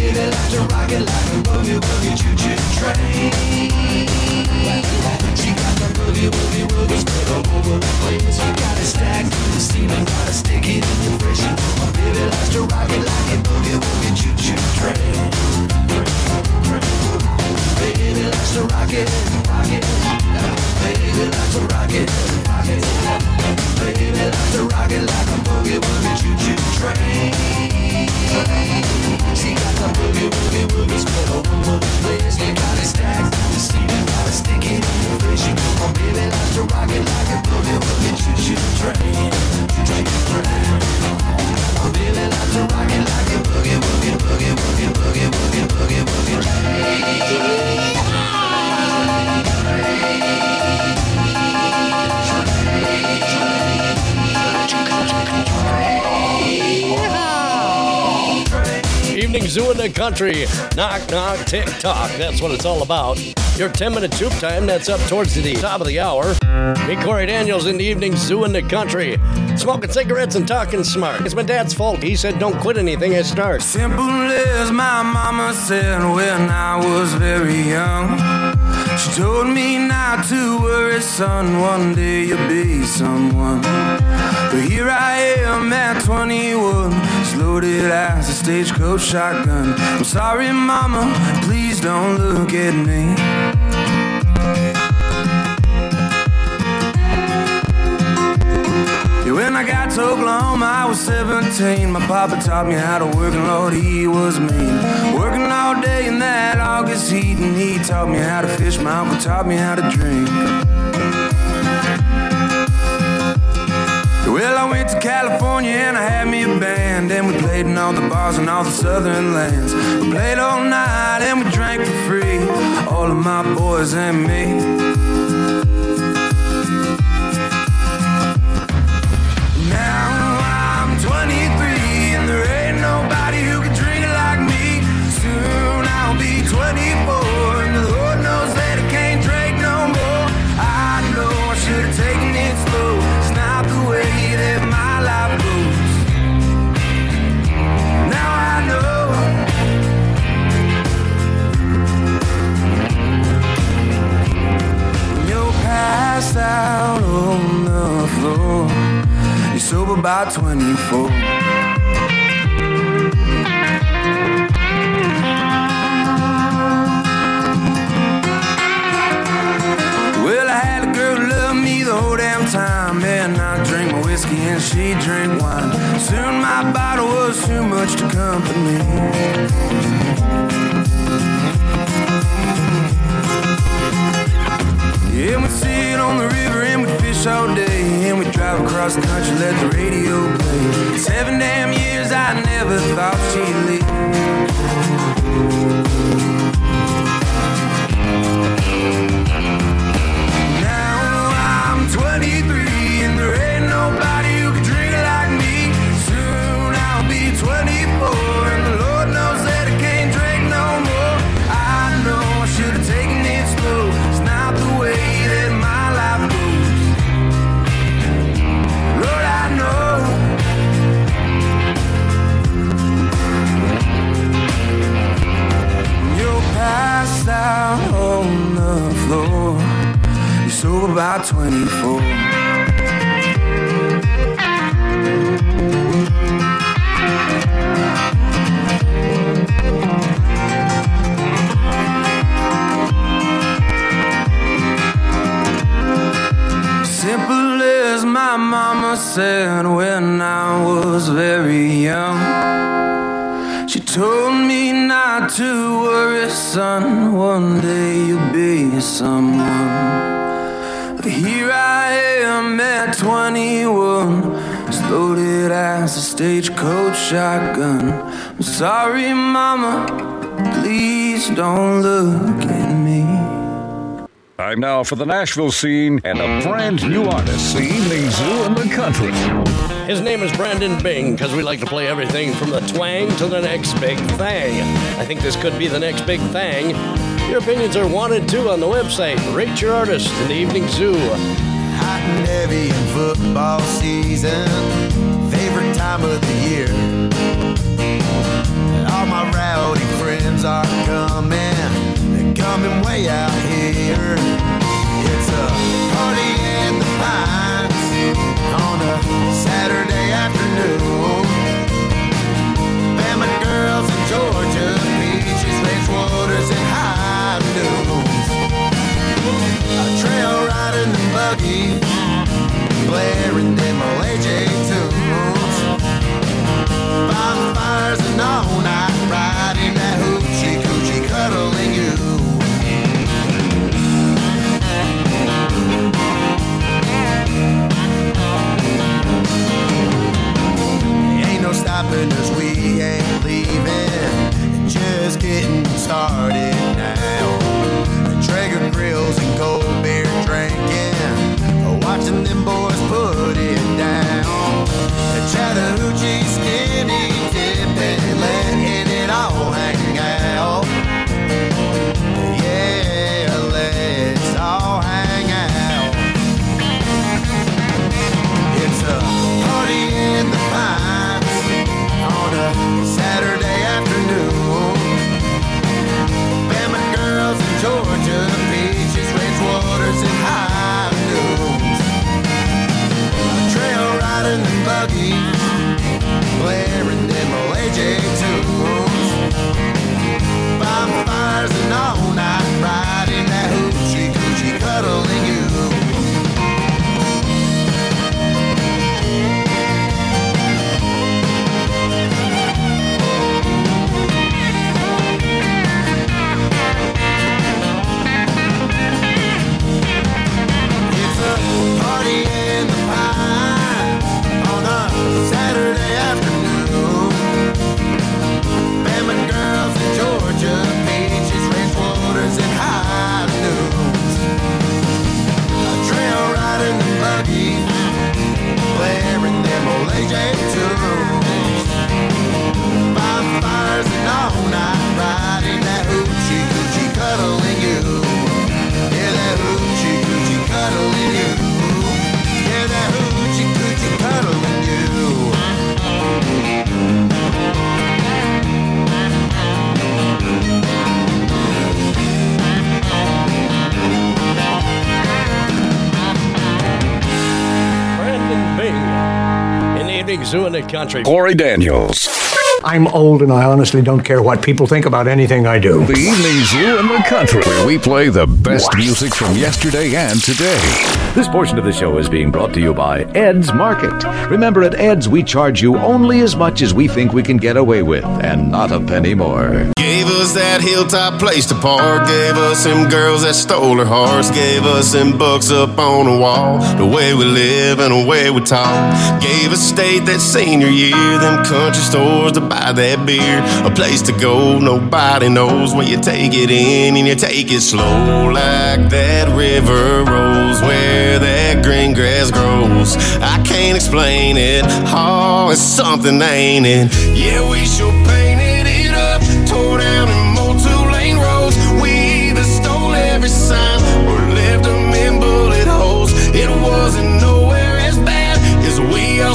Baby likes to rock it. Like a boogie woogie choo choo train. She got the boogie woogie woogie spread all over the place. She got it stacked, to the like like. She got. You to stick it the fridge. My baby likes to rock it like a boogie woogie choo choo train. Baby likes to rock it like I'm going to rockin' like a boogie boogie boogie woogie boogie boogie train. Evening Zoo in the Country. Knock, knock, tick tock. That's what it's all about. Your 10 minute soup time, that's up towards the top of the hour. Me, Corey Daniels, in the Evening Zoo in the Country. Smoking cigarettes and talking smart. It's my dad's fault. He said, don't quit anything I start. Simple as my mama said when I was very young. She told me not to worry, son. One day you'll be someone. But here I am at 21, as loaded as a stagecoach shotgun. I'm sorry, mama, please don't look at me. When I got to Oklahoma, I was 17. My papa taught me how to work, and Lord, he was mean. Working all day in that August heat, and he taught me how to fish. My uncle taught me how to drink. Well, I went to California and I had me a band, and we played in all the bars in all the southern lands. We played all night and we drank for free, all of my boys and me. Out on the floor. You're sober by 24. Well, I had a girl love me the whole damn time. And I drink my whiskey and she drink wine. Soon my bottle was too much to company. Yeah, we'd sit on the river and we'd fish all day. And we'd drive across the country, let the radio play. Seven damn years, I never thought she'd leave. 24. Shotgun. I'm sorry, mama, please don't look at me. Time now for the Nashville scene and a brand new artist, the Evening Zoo in the Country. His name is Brandon Bing because we like to play everything from the twang to the next big thing. I think this could be the next big thing. Your opinions are wanted too on the website. Rate your artist in the Evening Zoo. Hot and heavy in football season, favorite time of the year. times are coming, they're coming way out here. It's a party in the Pines on a Saturday afternoon. Bama girls in Georgia, peaches, range waters, and high noons. A trail ride in the buggy, blaring them old AJ tunes. Bonfires and all night rides. happiness we Zoo in the Country. Corey Daniels. I'm old and I honestly don't care what people think about anything I do. The Evening Zoo in the Country, where we play the best music from yesterday and today. This portion of the show is being brought to you by Ed's Market. Remember, at Ed's, we charge you only as much as we think we can get away with, and not a penny more. Gave us that hilltop place to park. Gave us them girls that stole her hearts. Gave us them books up on the wall. The way we live and the way we talk. Gave us state that senior year. Them country stores to buy that beer. A place to go nobody knows when you take it in and you take it slow. Like that river rolls where that green grass grows. I can't explain it. Oh, it's something, ain't it? Yeah, we sure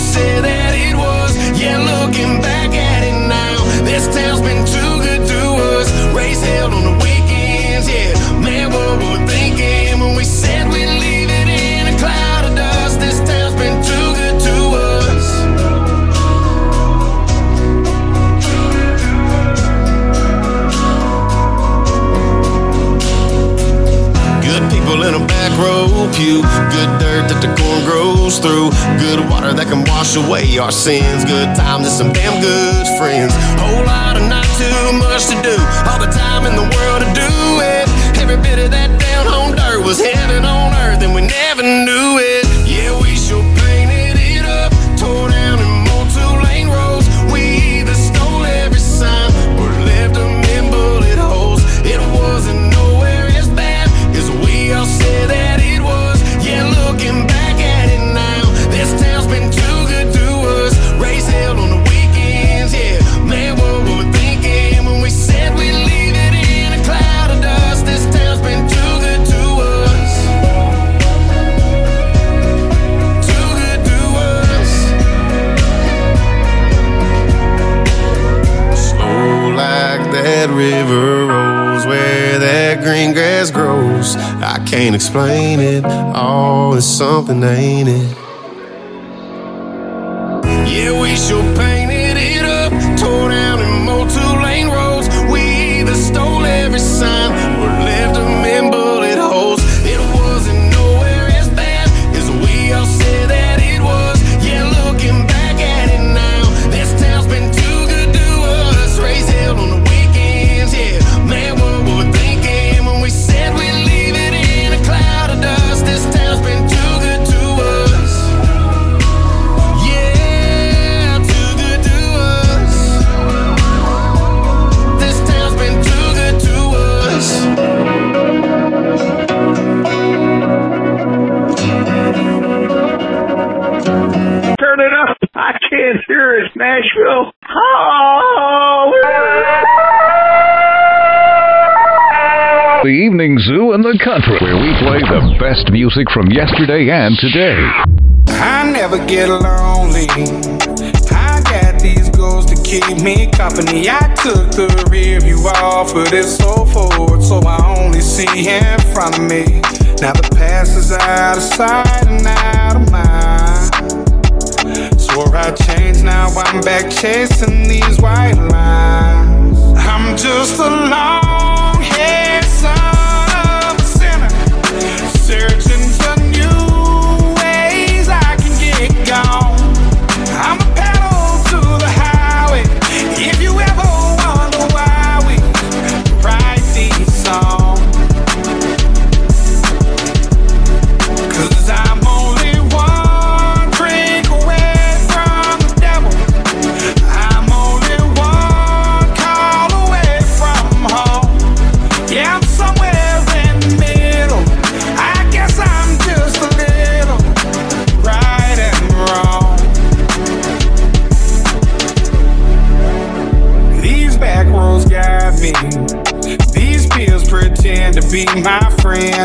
said that it was. Yeah, looking back at it now, this town's been too good to us. On the weekends, yeah. Man, what we're thinking when we said we'd leave it in a cloud of dust. This town's been too good to us. Good people in a back row pew. Good dirt that the corn grows through. Good water that can wash away our sins. Good times and some damn good friends. Whole lot of not too much to do. All the time in the world to do it. Every bit of that down home dirt was heaven on earth, and we never knew it. Can't explain it. Oh, it's something, ain't it? Best music from yesterday and today. I never get lonely. I got these goals to keep me company. I took the rear view off so forward, so I only see in front of me. Now the past is out of sight and out of mind. Swore I now I'm back chasing these white lines. I'm just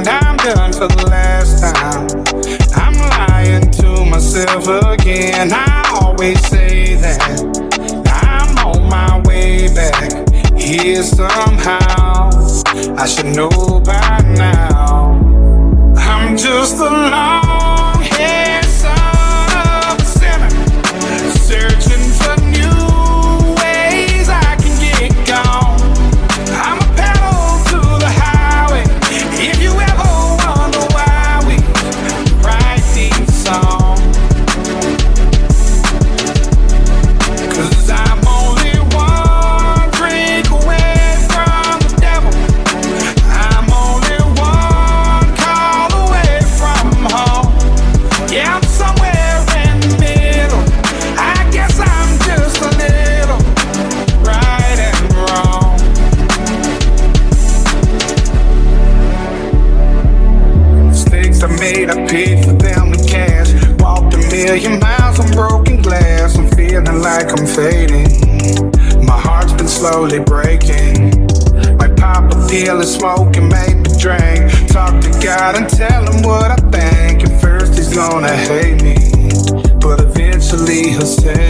friend. I'm done for the last time. I'm lying to myself again. I always say that I'm on my way back here somehow. I should know by now. I'm just a God and tell him what I think. At first he's gonna hate me, but eventually he'll say,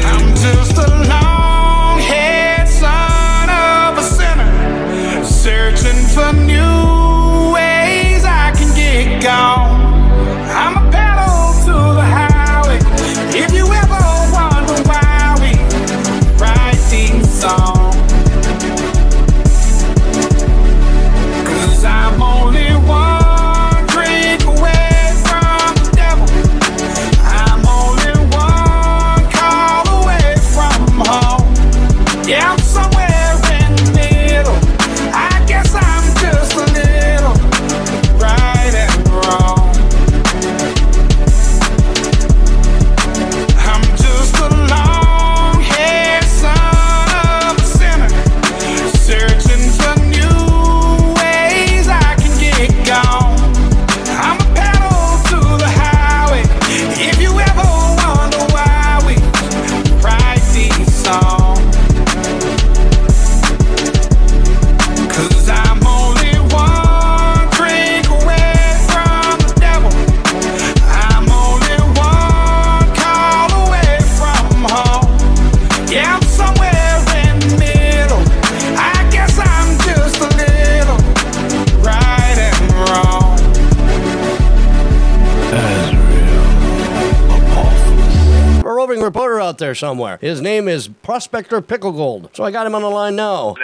there somewhere. His name is Prospector Pickle Gold. So I got him on the line now.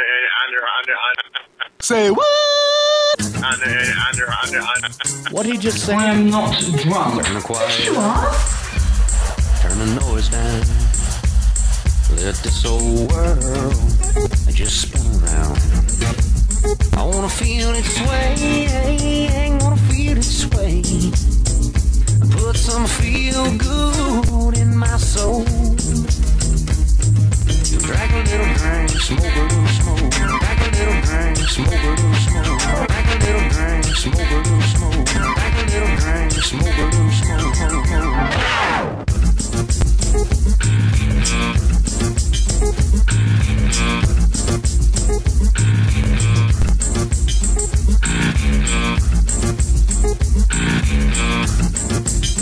Say what? What did he just say? I'm not drunk. Turn the quiet. You are? Turn the noise down. Let this old world just spin around. I wanna feel it sway. I Wanna feel it sway. Put some feel good in my soul. Drag a little drink, smoke a little smoke. Drag a little drink, smoke a little smoke. Drag a little drink, smoke a little smoke. Drag a little drink, smoke a little smoke.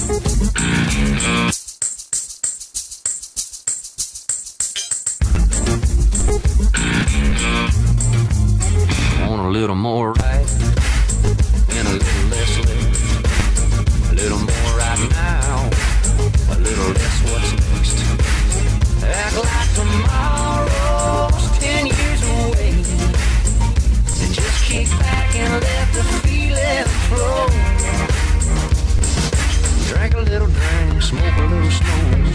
Want a little more right and a little less left. A little more right now, a little less what's next. Act like tomorrow's smoke a little smoke.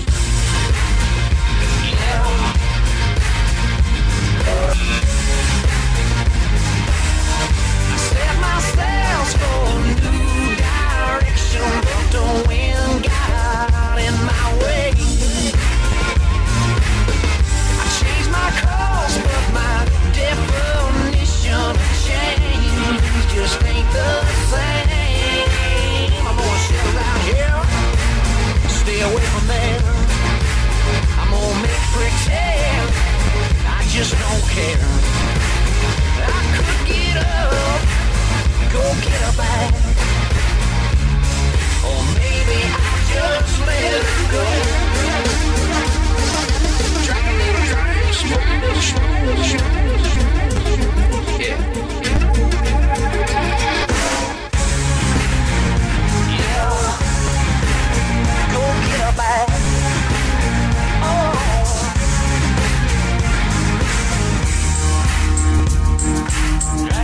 Yeah. Set my sails for a new direction, but the wind got in my way. I changed my course, but my definition just ain't the same. Stay away from there. I'm gonna make pretend I just don't care. I could get up, go get her back. Or maybe I'll just let go. A smoke a smoke. Yeah. Yeah. Drag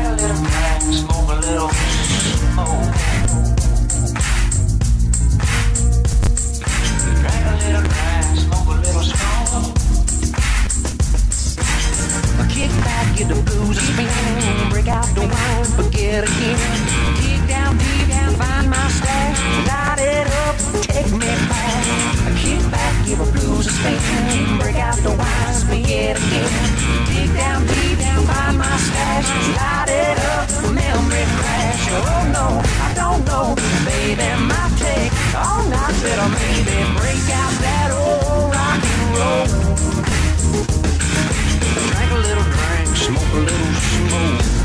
a little smoke a little. Drag a little smoke a little smoke. Kick back, get the break out the wine, forget again. Dig down deep find my stash, light it Take me back, kick back, give a blues a spin. Break out the wines, we yet again. Dig down deep, down by my stash. Light it up, memory crash. Oh no, I don't know, oh, oh, baby, my take all night, little maybe. Break out that old rock and roll. Drink a little drink, smoke a little smoke.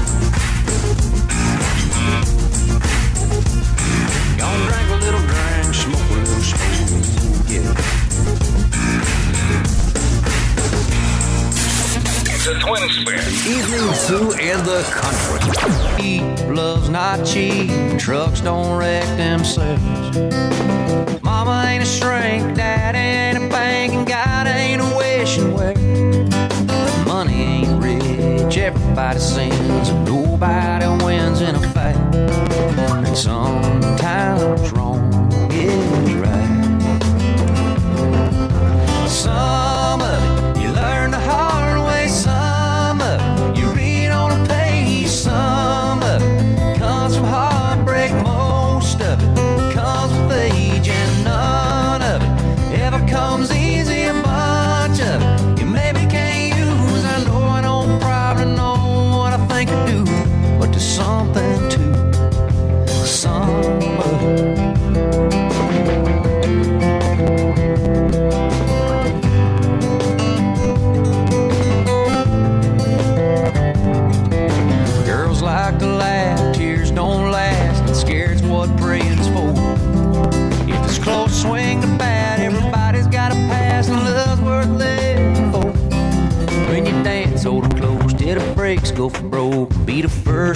elsewhere. The evening zoo and the country. He loves not cheap. Trucks don't wreck themselves. Mama ain't a shrink, dad ain't a bank, and God ain't a wishing well. Money ain't rich, everybody sins, and nobody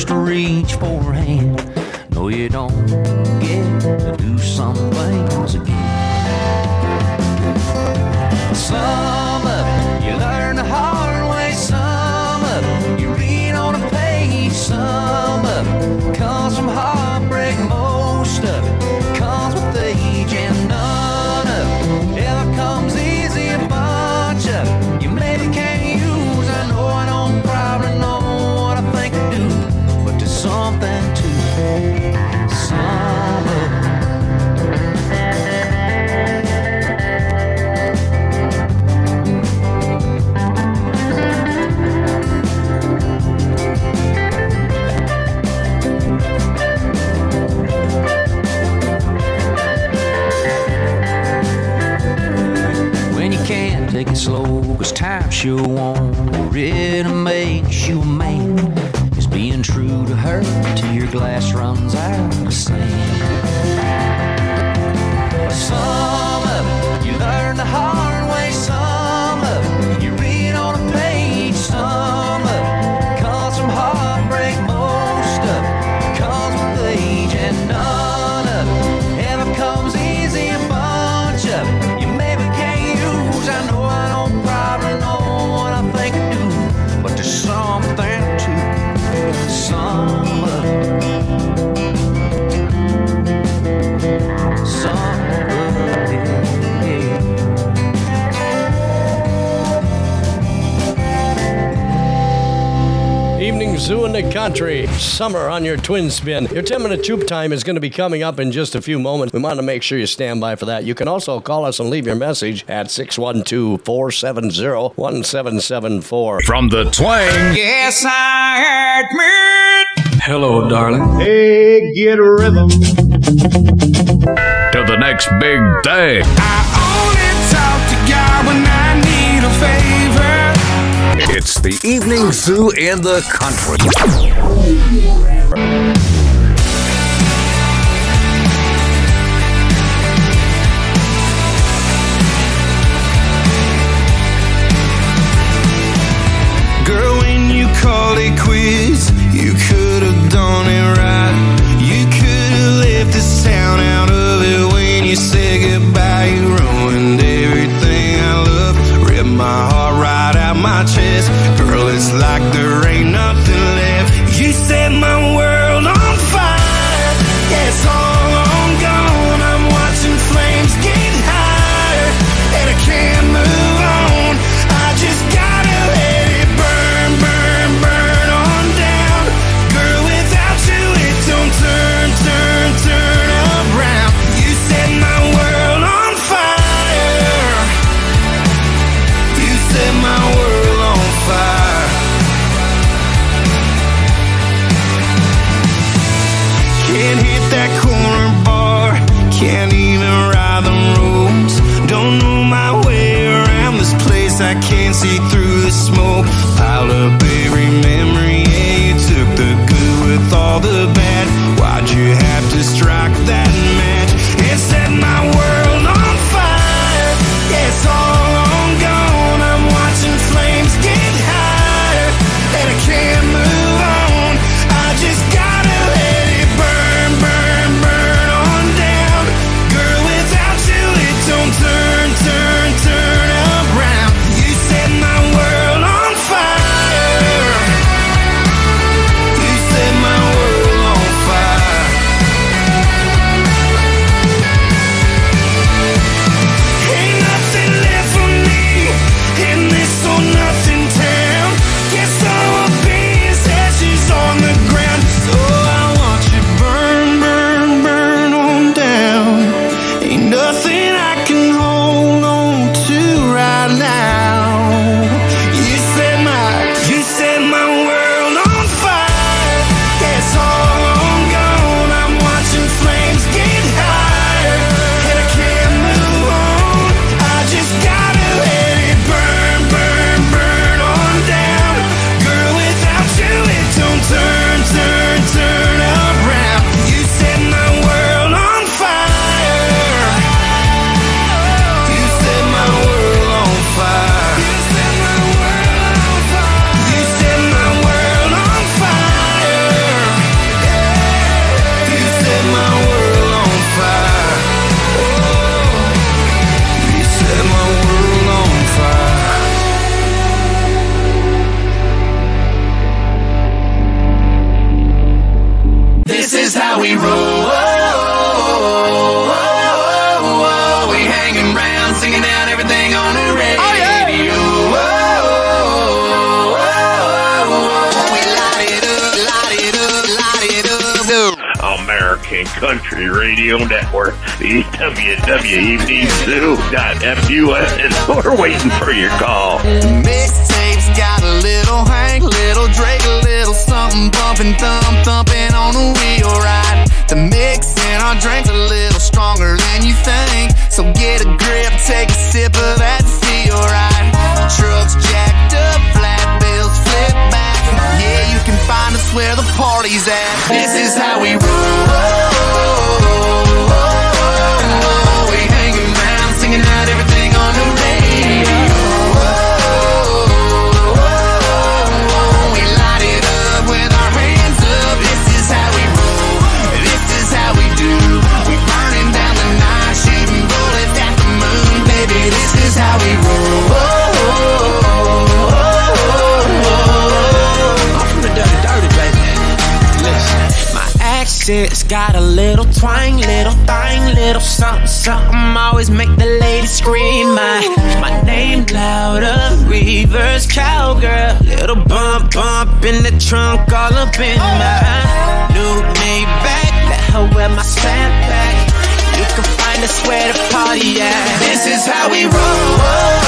to reach for a hand. No, you don't. you won't really country. Summer on your twin spin. Your 10 minute troop time is going to be coming up in just a few moments. We want to make sure you stand by for that. You can also call us and leave your message at 612 470 1774. From the twang. Yes, I admit. Hello, darling. Hey, get a rhythm. To the next big day. I only talk to God when I need a favor the evening zoo in the country. Girl, when you called it quits, you could have done it right. You could have left this town out of it when you said goodbye. Girl, it's like the rain. Network, the www.eveningzoo.fun. We're waiting for your call. Mixtapes got a little Hank, little Drake, a little something bumping, thump, thumping on the wheel ride. The mix in our drinks a little stronger than you think. So get a grip, take a sip of accent's got a little twang, little thing, little something, something. Always make the ladies scream. My, my name louder, reverse cowgirl. Little bump, bump in the trunk, all up in my new Maybach. Let her wear my snapback. You can find us where the party at. This is how we roll.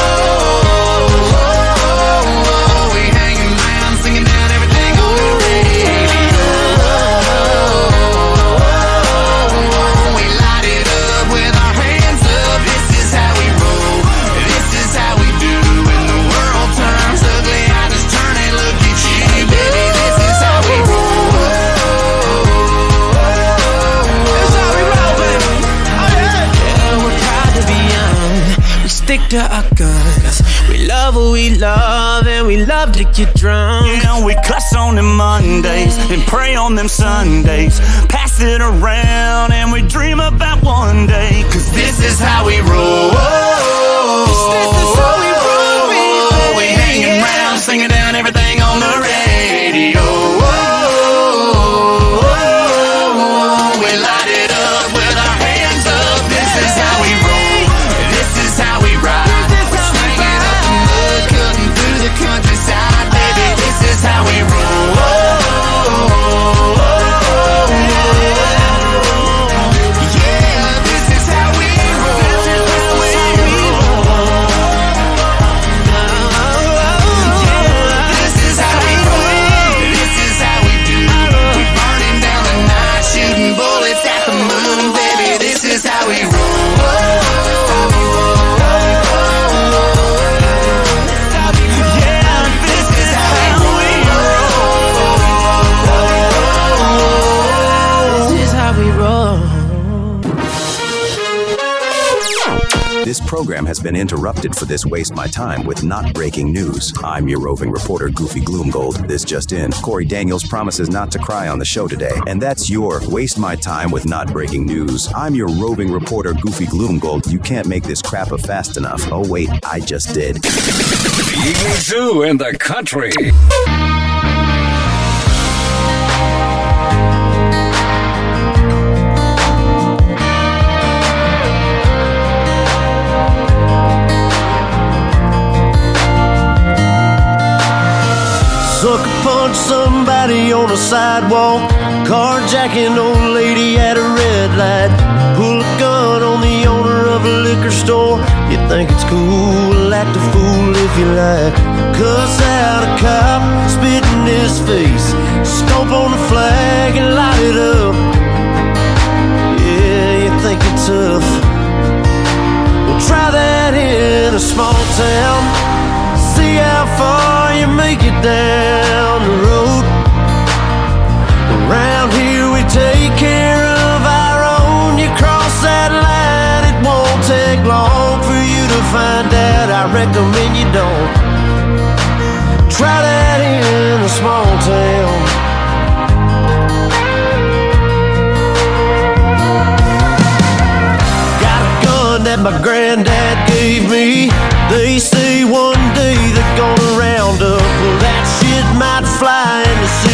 Young. We our guns. We love what we love, and we love to get drunk. You know, we cuss on them Mondays and pray on them Sundays. Pass it around and we dream about one day. Cause This is how we roll. This is how we roll, baby. We hanging around, singing down everything on the radio. Program has been interrupted for this Waste My Time with not breaking news. I'm your roving reporter, Goofy Gloomgold. This just in. Corey Daniels promises not to cry on the show today. And that's your Waste My Time with not breaking news. I'm your roving reporter, Goofy Gloomgold. You can't make this crap up fast enough. Oh, wait, I just did. Zoo in the country. Sucker punch somebody on a sidewalk. Carjacking old lady at a red light. Pull a gun on the owner of a liquor store. You think it's cool, act a fool if you like. Cuss out a cop, spit in his face. Stomp on the flag and light it up. Yeah, you think you're tough. Well, try that in a small town. See how far you make it down the road. Around here we take care of our own. You cross that line, it won't take long for you to find out. I recommend you don't. Try that in a small town. Got a gun that my granddad gave me. They say one might fly in the city.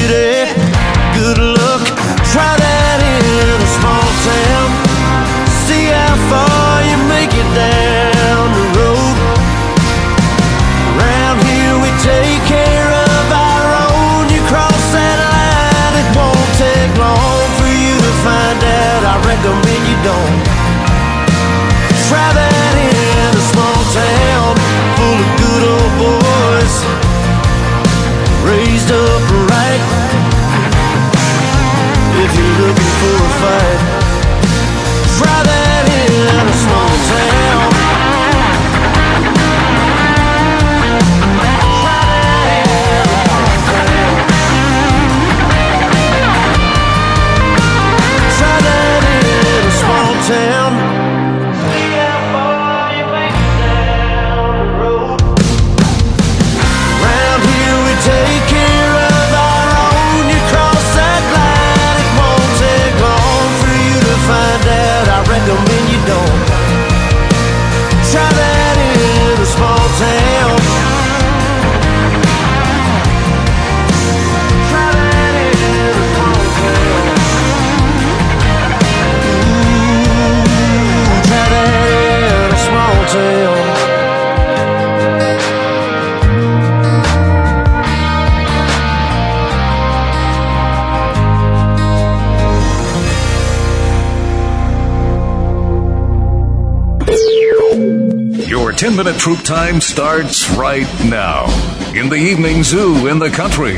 10 minute troop time starts right now. In the evening zoo in the country.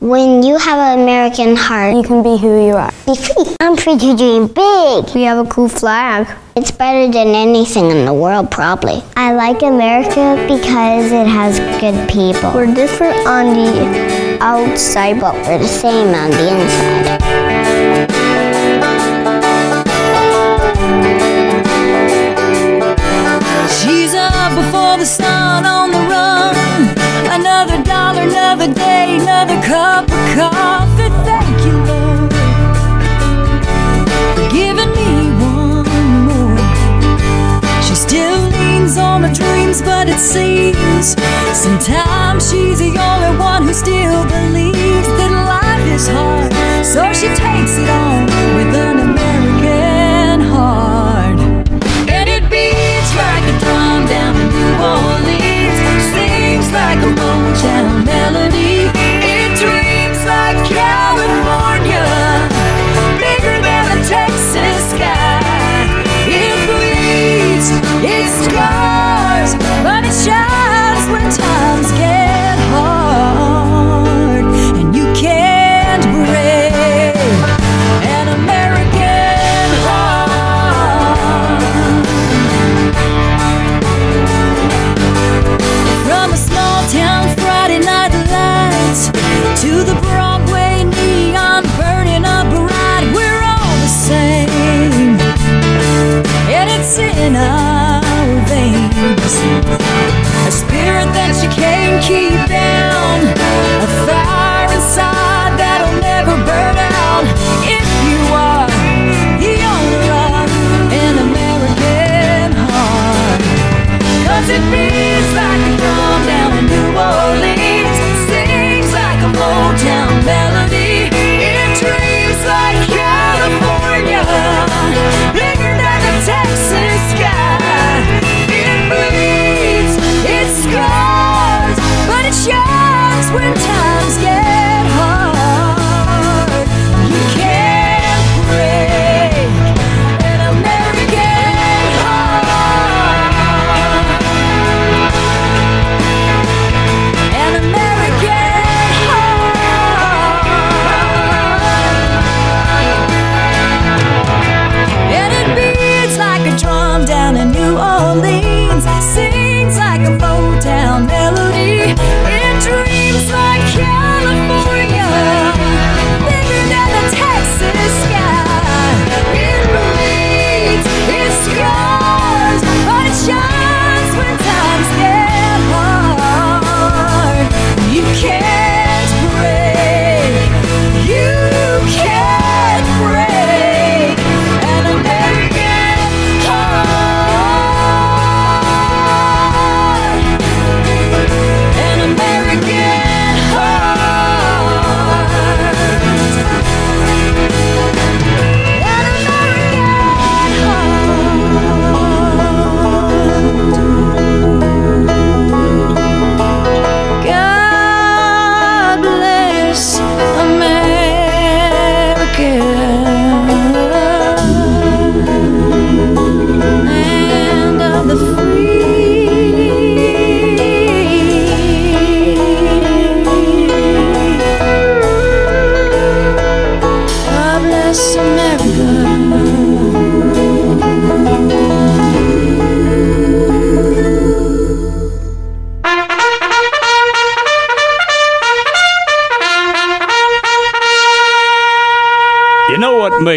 When you have an American heart, you can be who you are. Be free. I'm free to dream big. We have a cool flag. It's better than anything in the world, probably. I like America because it has good people. We're different on the outside, but we're the same on the inside. The sun on the run. Another dollar, another day, another cup of coffee. Thank you, Lord, for giving me one more. She still leans on her dreams, but it seems sometimes she's the only one who still believes that life is hard. So she takes it on with an American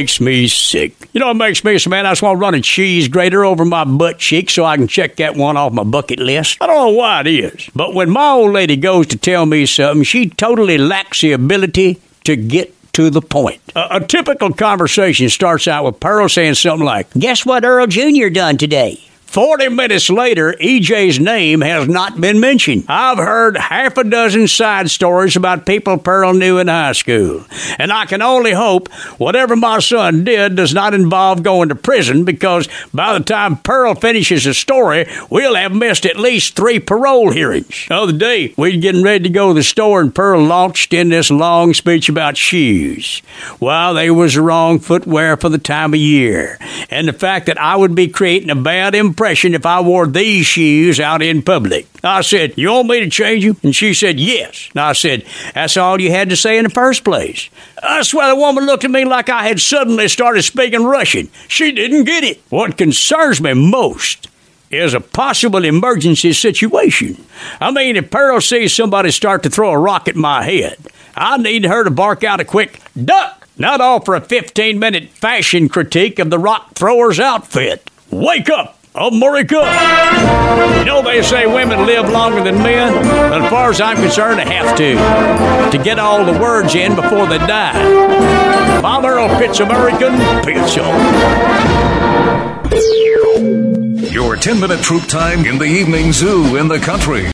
makes me sick? You know what makes me sick, man? I just want to run a cheese grater over my butt cheek so I can check that one off my bucket list. I don't know why it is, but when my old lady goes to tell me something, she totally lacks the ability to get to the point. A, a typical conversation starts out with Pearl saying something like, Guess what Earl Jr. done today? 40 minutes later, EJ's name has not been mentioned. I've heard half a dozen side stories about people Pearl knew in high school. And I can only hope whatever my son did does not involve going to prison because by the time Pearl finishes the story, we'll have missed at least three parole hearings. The other day, we were getting ready to go to the store and Pearl launched in this long speech about shoes. Well, they was the wrong footwear for the time of year. And the fact that I would be creating a bad impression impression if I wore these shoes out in public. I said, You want me to change them? And she said, Yes. And I said, That's all you had to say in the first place. I swear the woman looked at me like I had suddenly started speaking Russian. She didn't get it. What concerns me most is a possible emergency situation. I mean, if Pearl sees somebody start to throw a rock at my head, I need her to bark out a quick duck, not all for a 15 minute fashion critique of the rock thrower's outfit. Wake up! America! You know they say women live longer than men, but as far as I'm concerned, they have to. To get all the words in before they die. Bob Earl Pitts American Pizza. Your 10 minute troop time in the evening zoo in the country.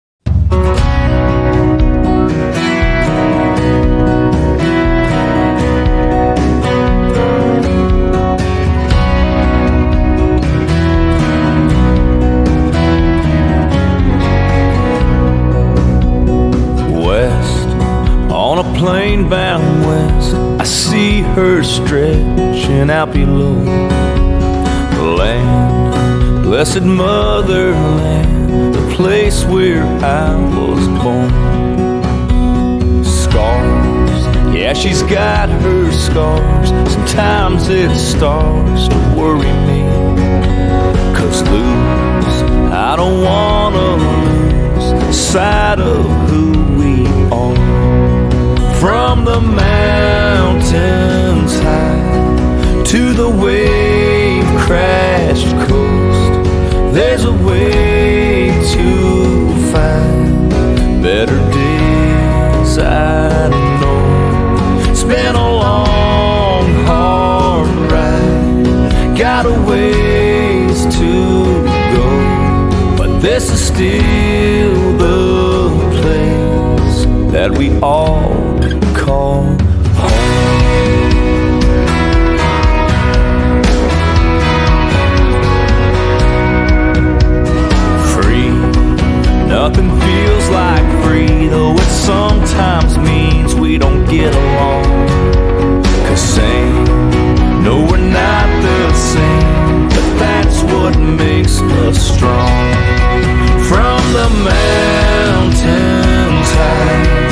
On a plane bound west. I see her stretching out below land. Blessed motherland the place where i was born. Scars yeah she's got her scars. Sometimes it starts to worry me. Cause lose i don't wanna lose sight of who from the mountains high to the wave crashed coast. There's a way to find better days i know. It's been a long hard ride. Got a ways to go but this is still the place that we all sometimes means we don't get along. Cause same, no, we're not the same, but that's what makes us strong. From the mountains high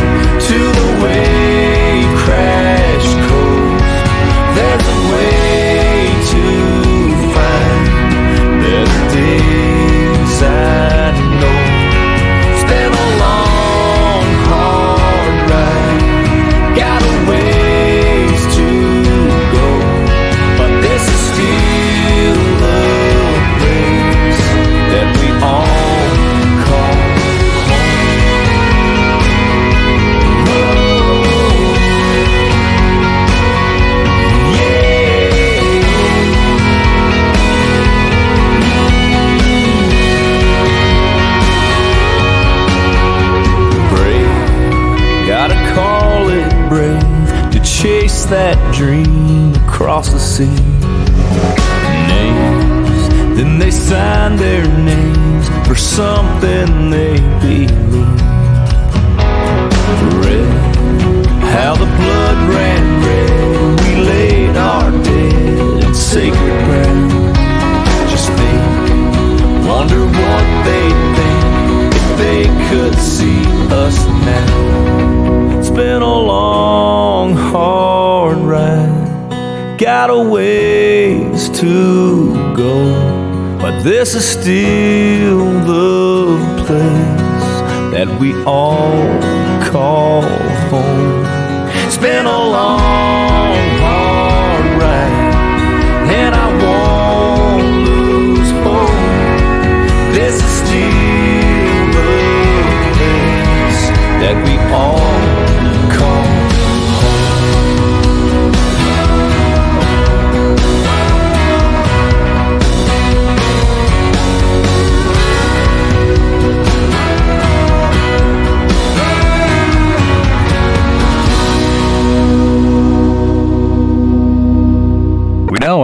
that dream across the sea. Names, then they sign their names for something they believe. Red, how the blood got a ways to go, but this is still the place that we all call home. It's been a long, hard ride, and I won't lose hope. This is still the place that we all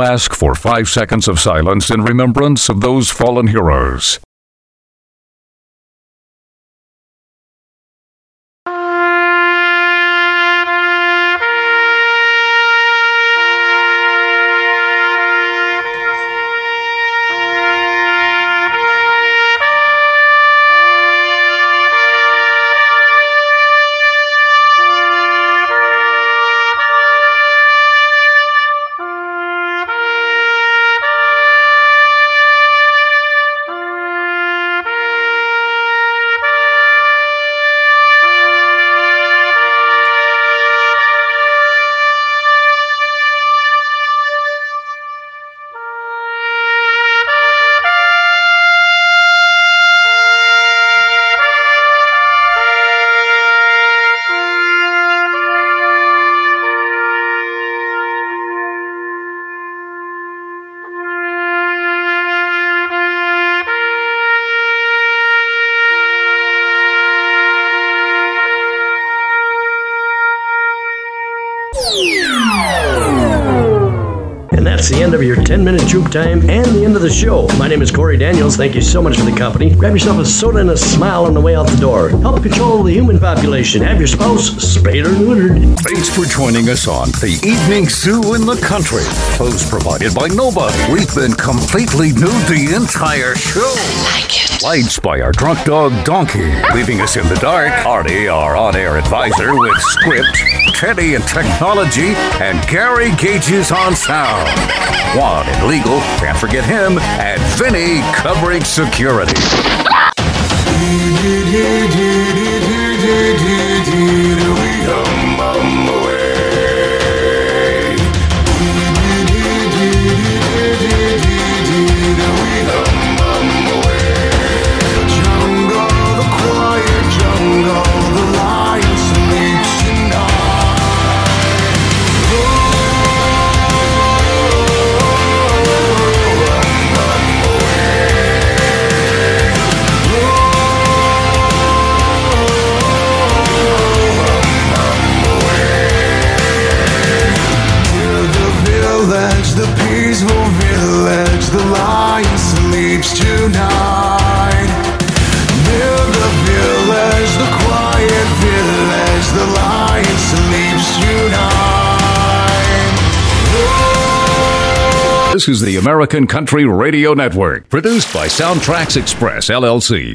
ask for five seconds of silence in remembrance of those fallen heroes. Time and the end of the show. My name is Corey Daniels. Thank you so much for the company. Grab yourself a soda and a smile on the way out the door. Help control the human population. Have your spouse spayed or neutered. Thanks for joining us on the Evening Zoo in the Country. Clothes provided by Nobody. We've been completely nude the entire show. like it. Lights by our drunk dog Donkey. Leaving us in the dark, Artie, our on-air advisor with script, Teddy and technology, and Gary Gages on sound. Juan and legal, can't forget him, and Vinny covering security. The lion sleeps tonight. Near the village, the quiet village, the lion sleeps tonight. This is the American Country Radio Network, produced by SoundtraX Express, LLC.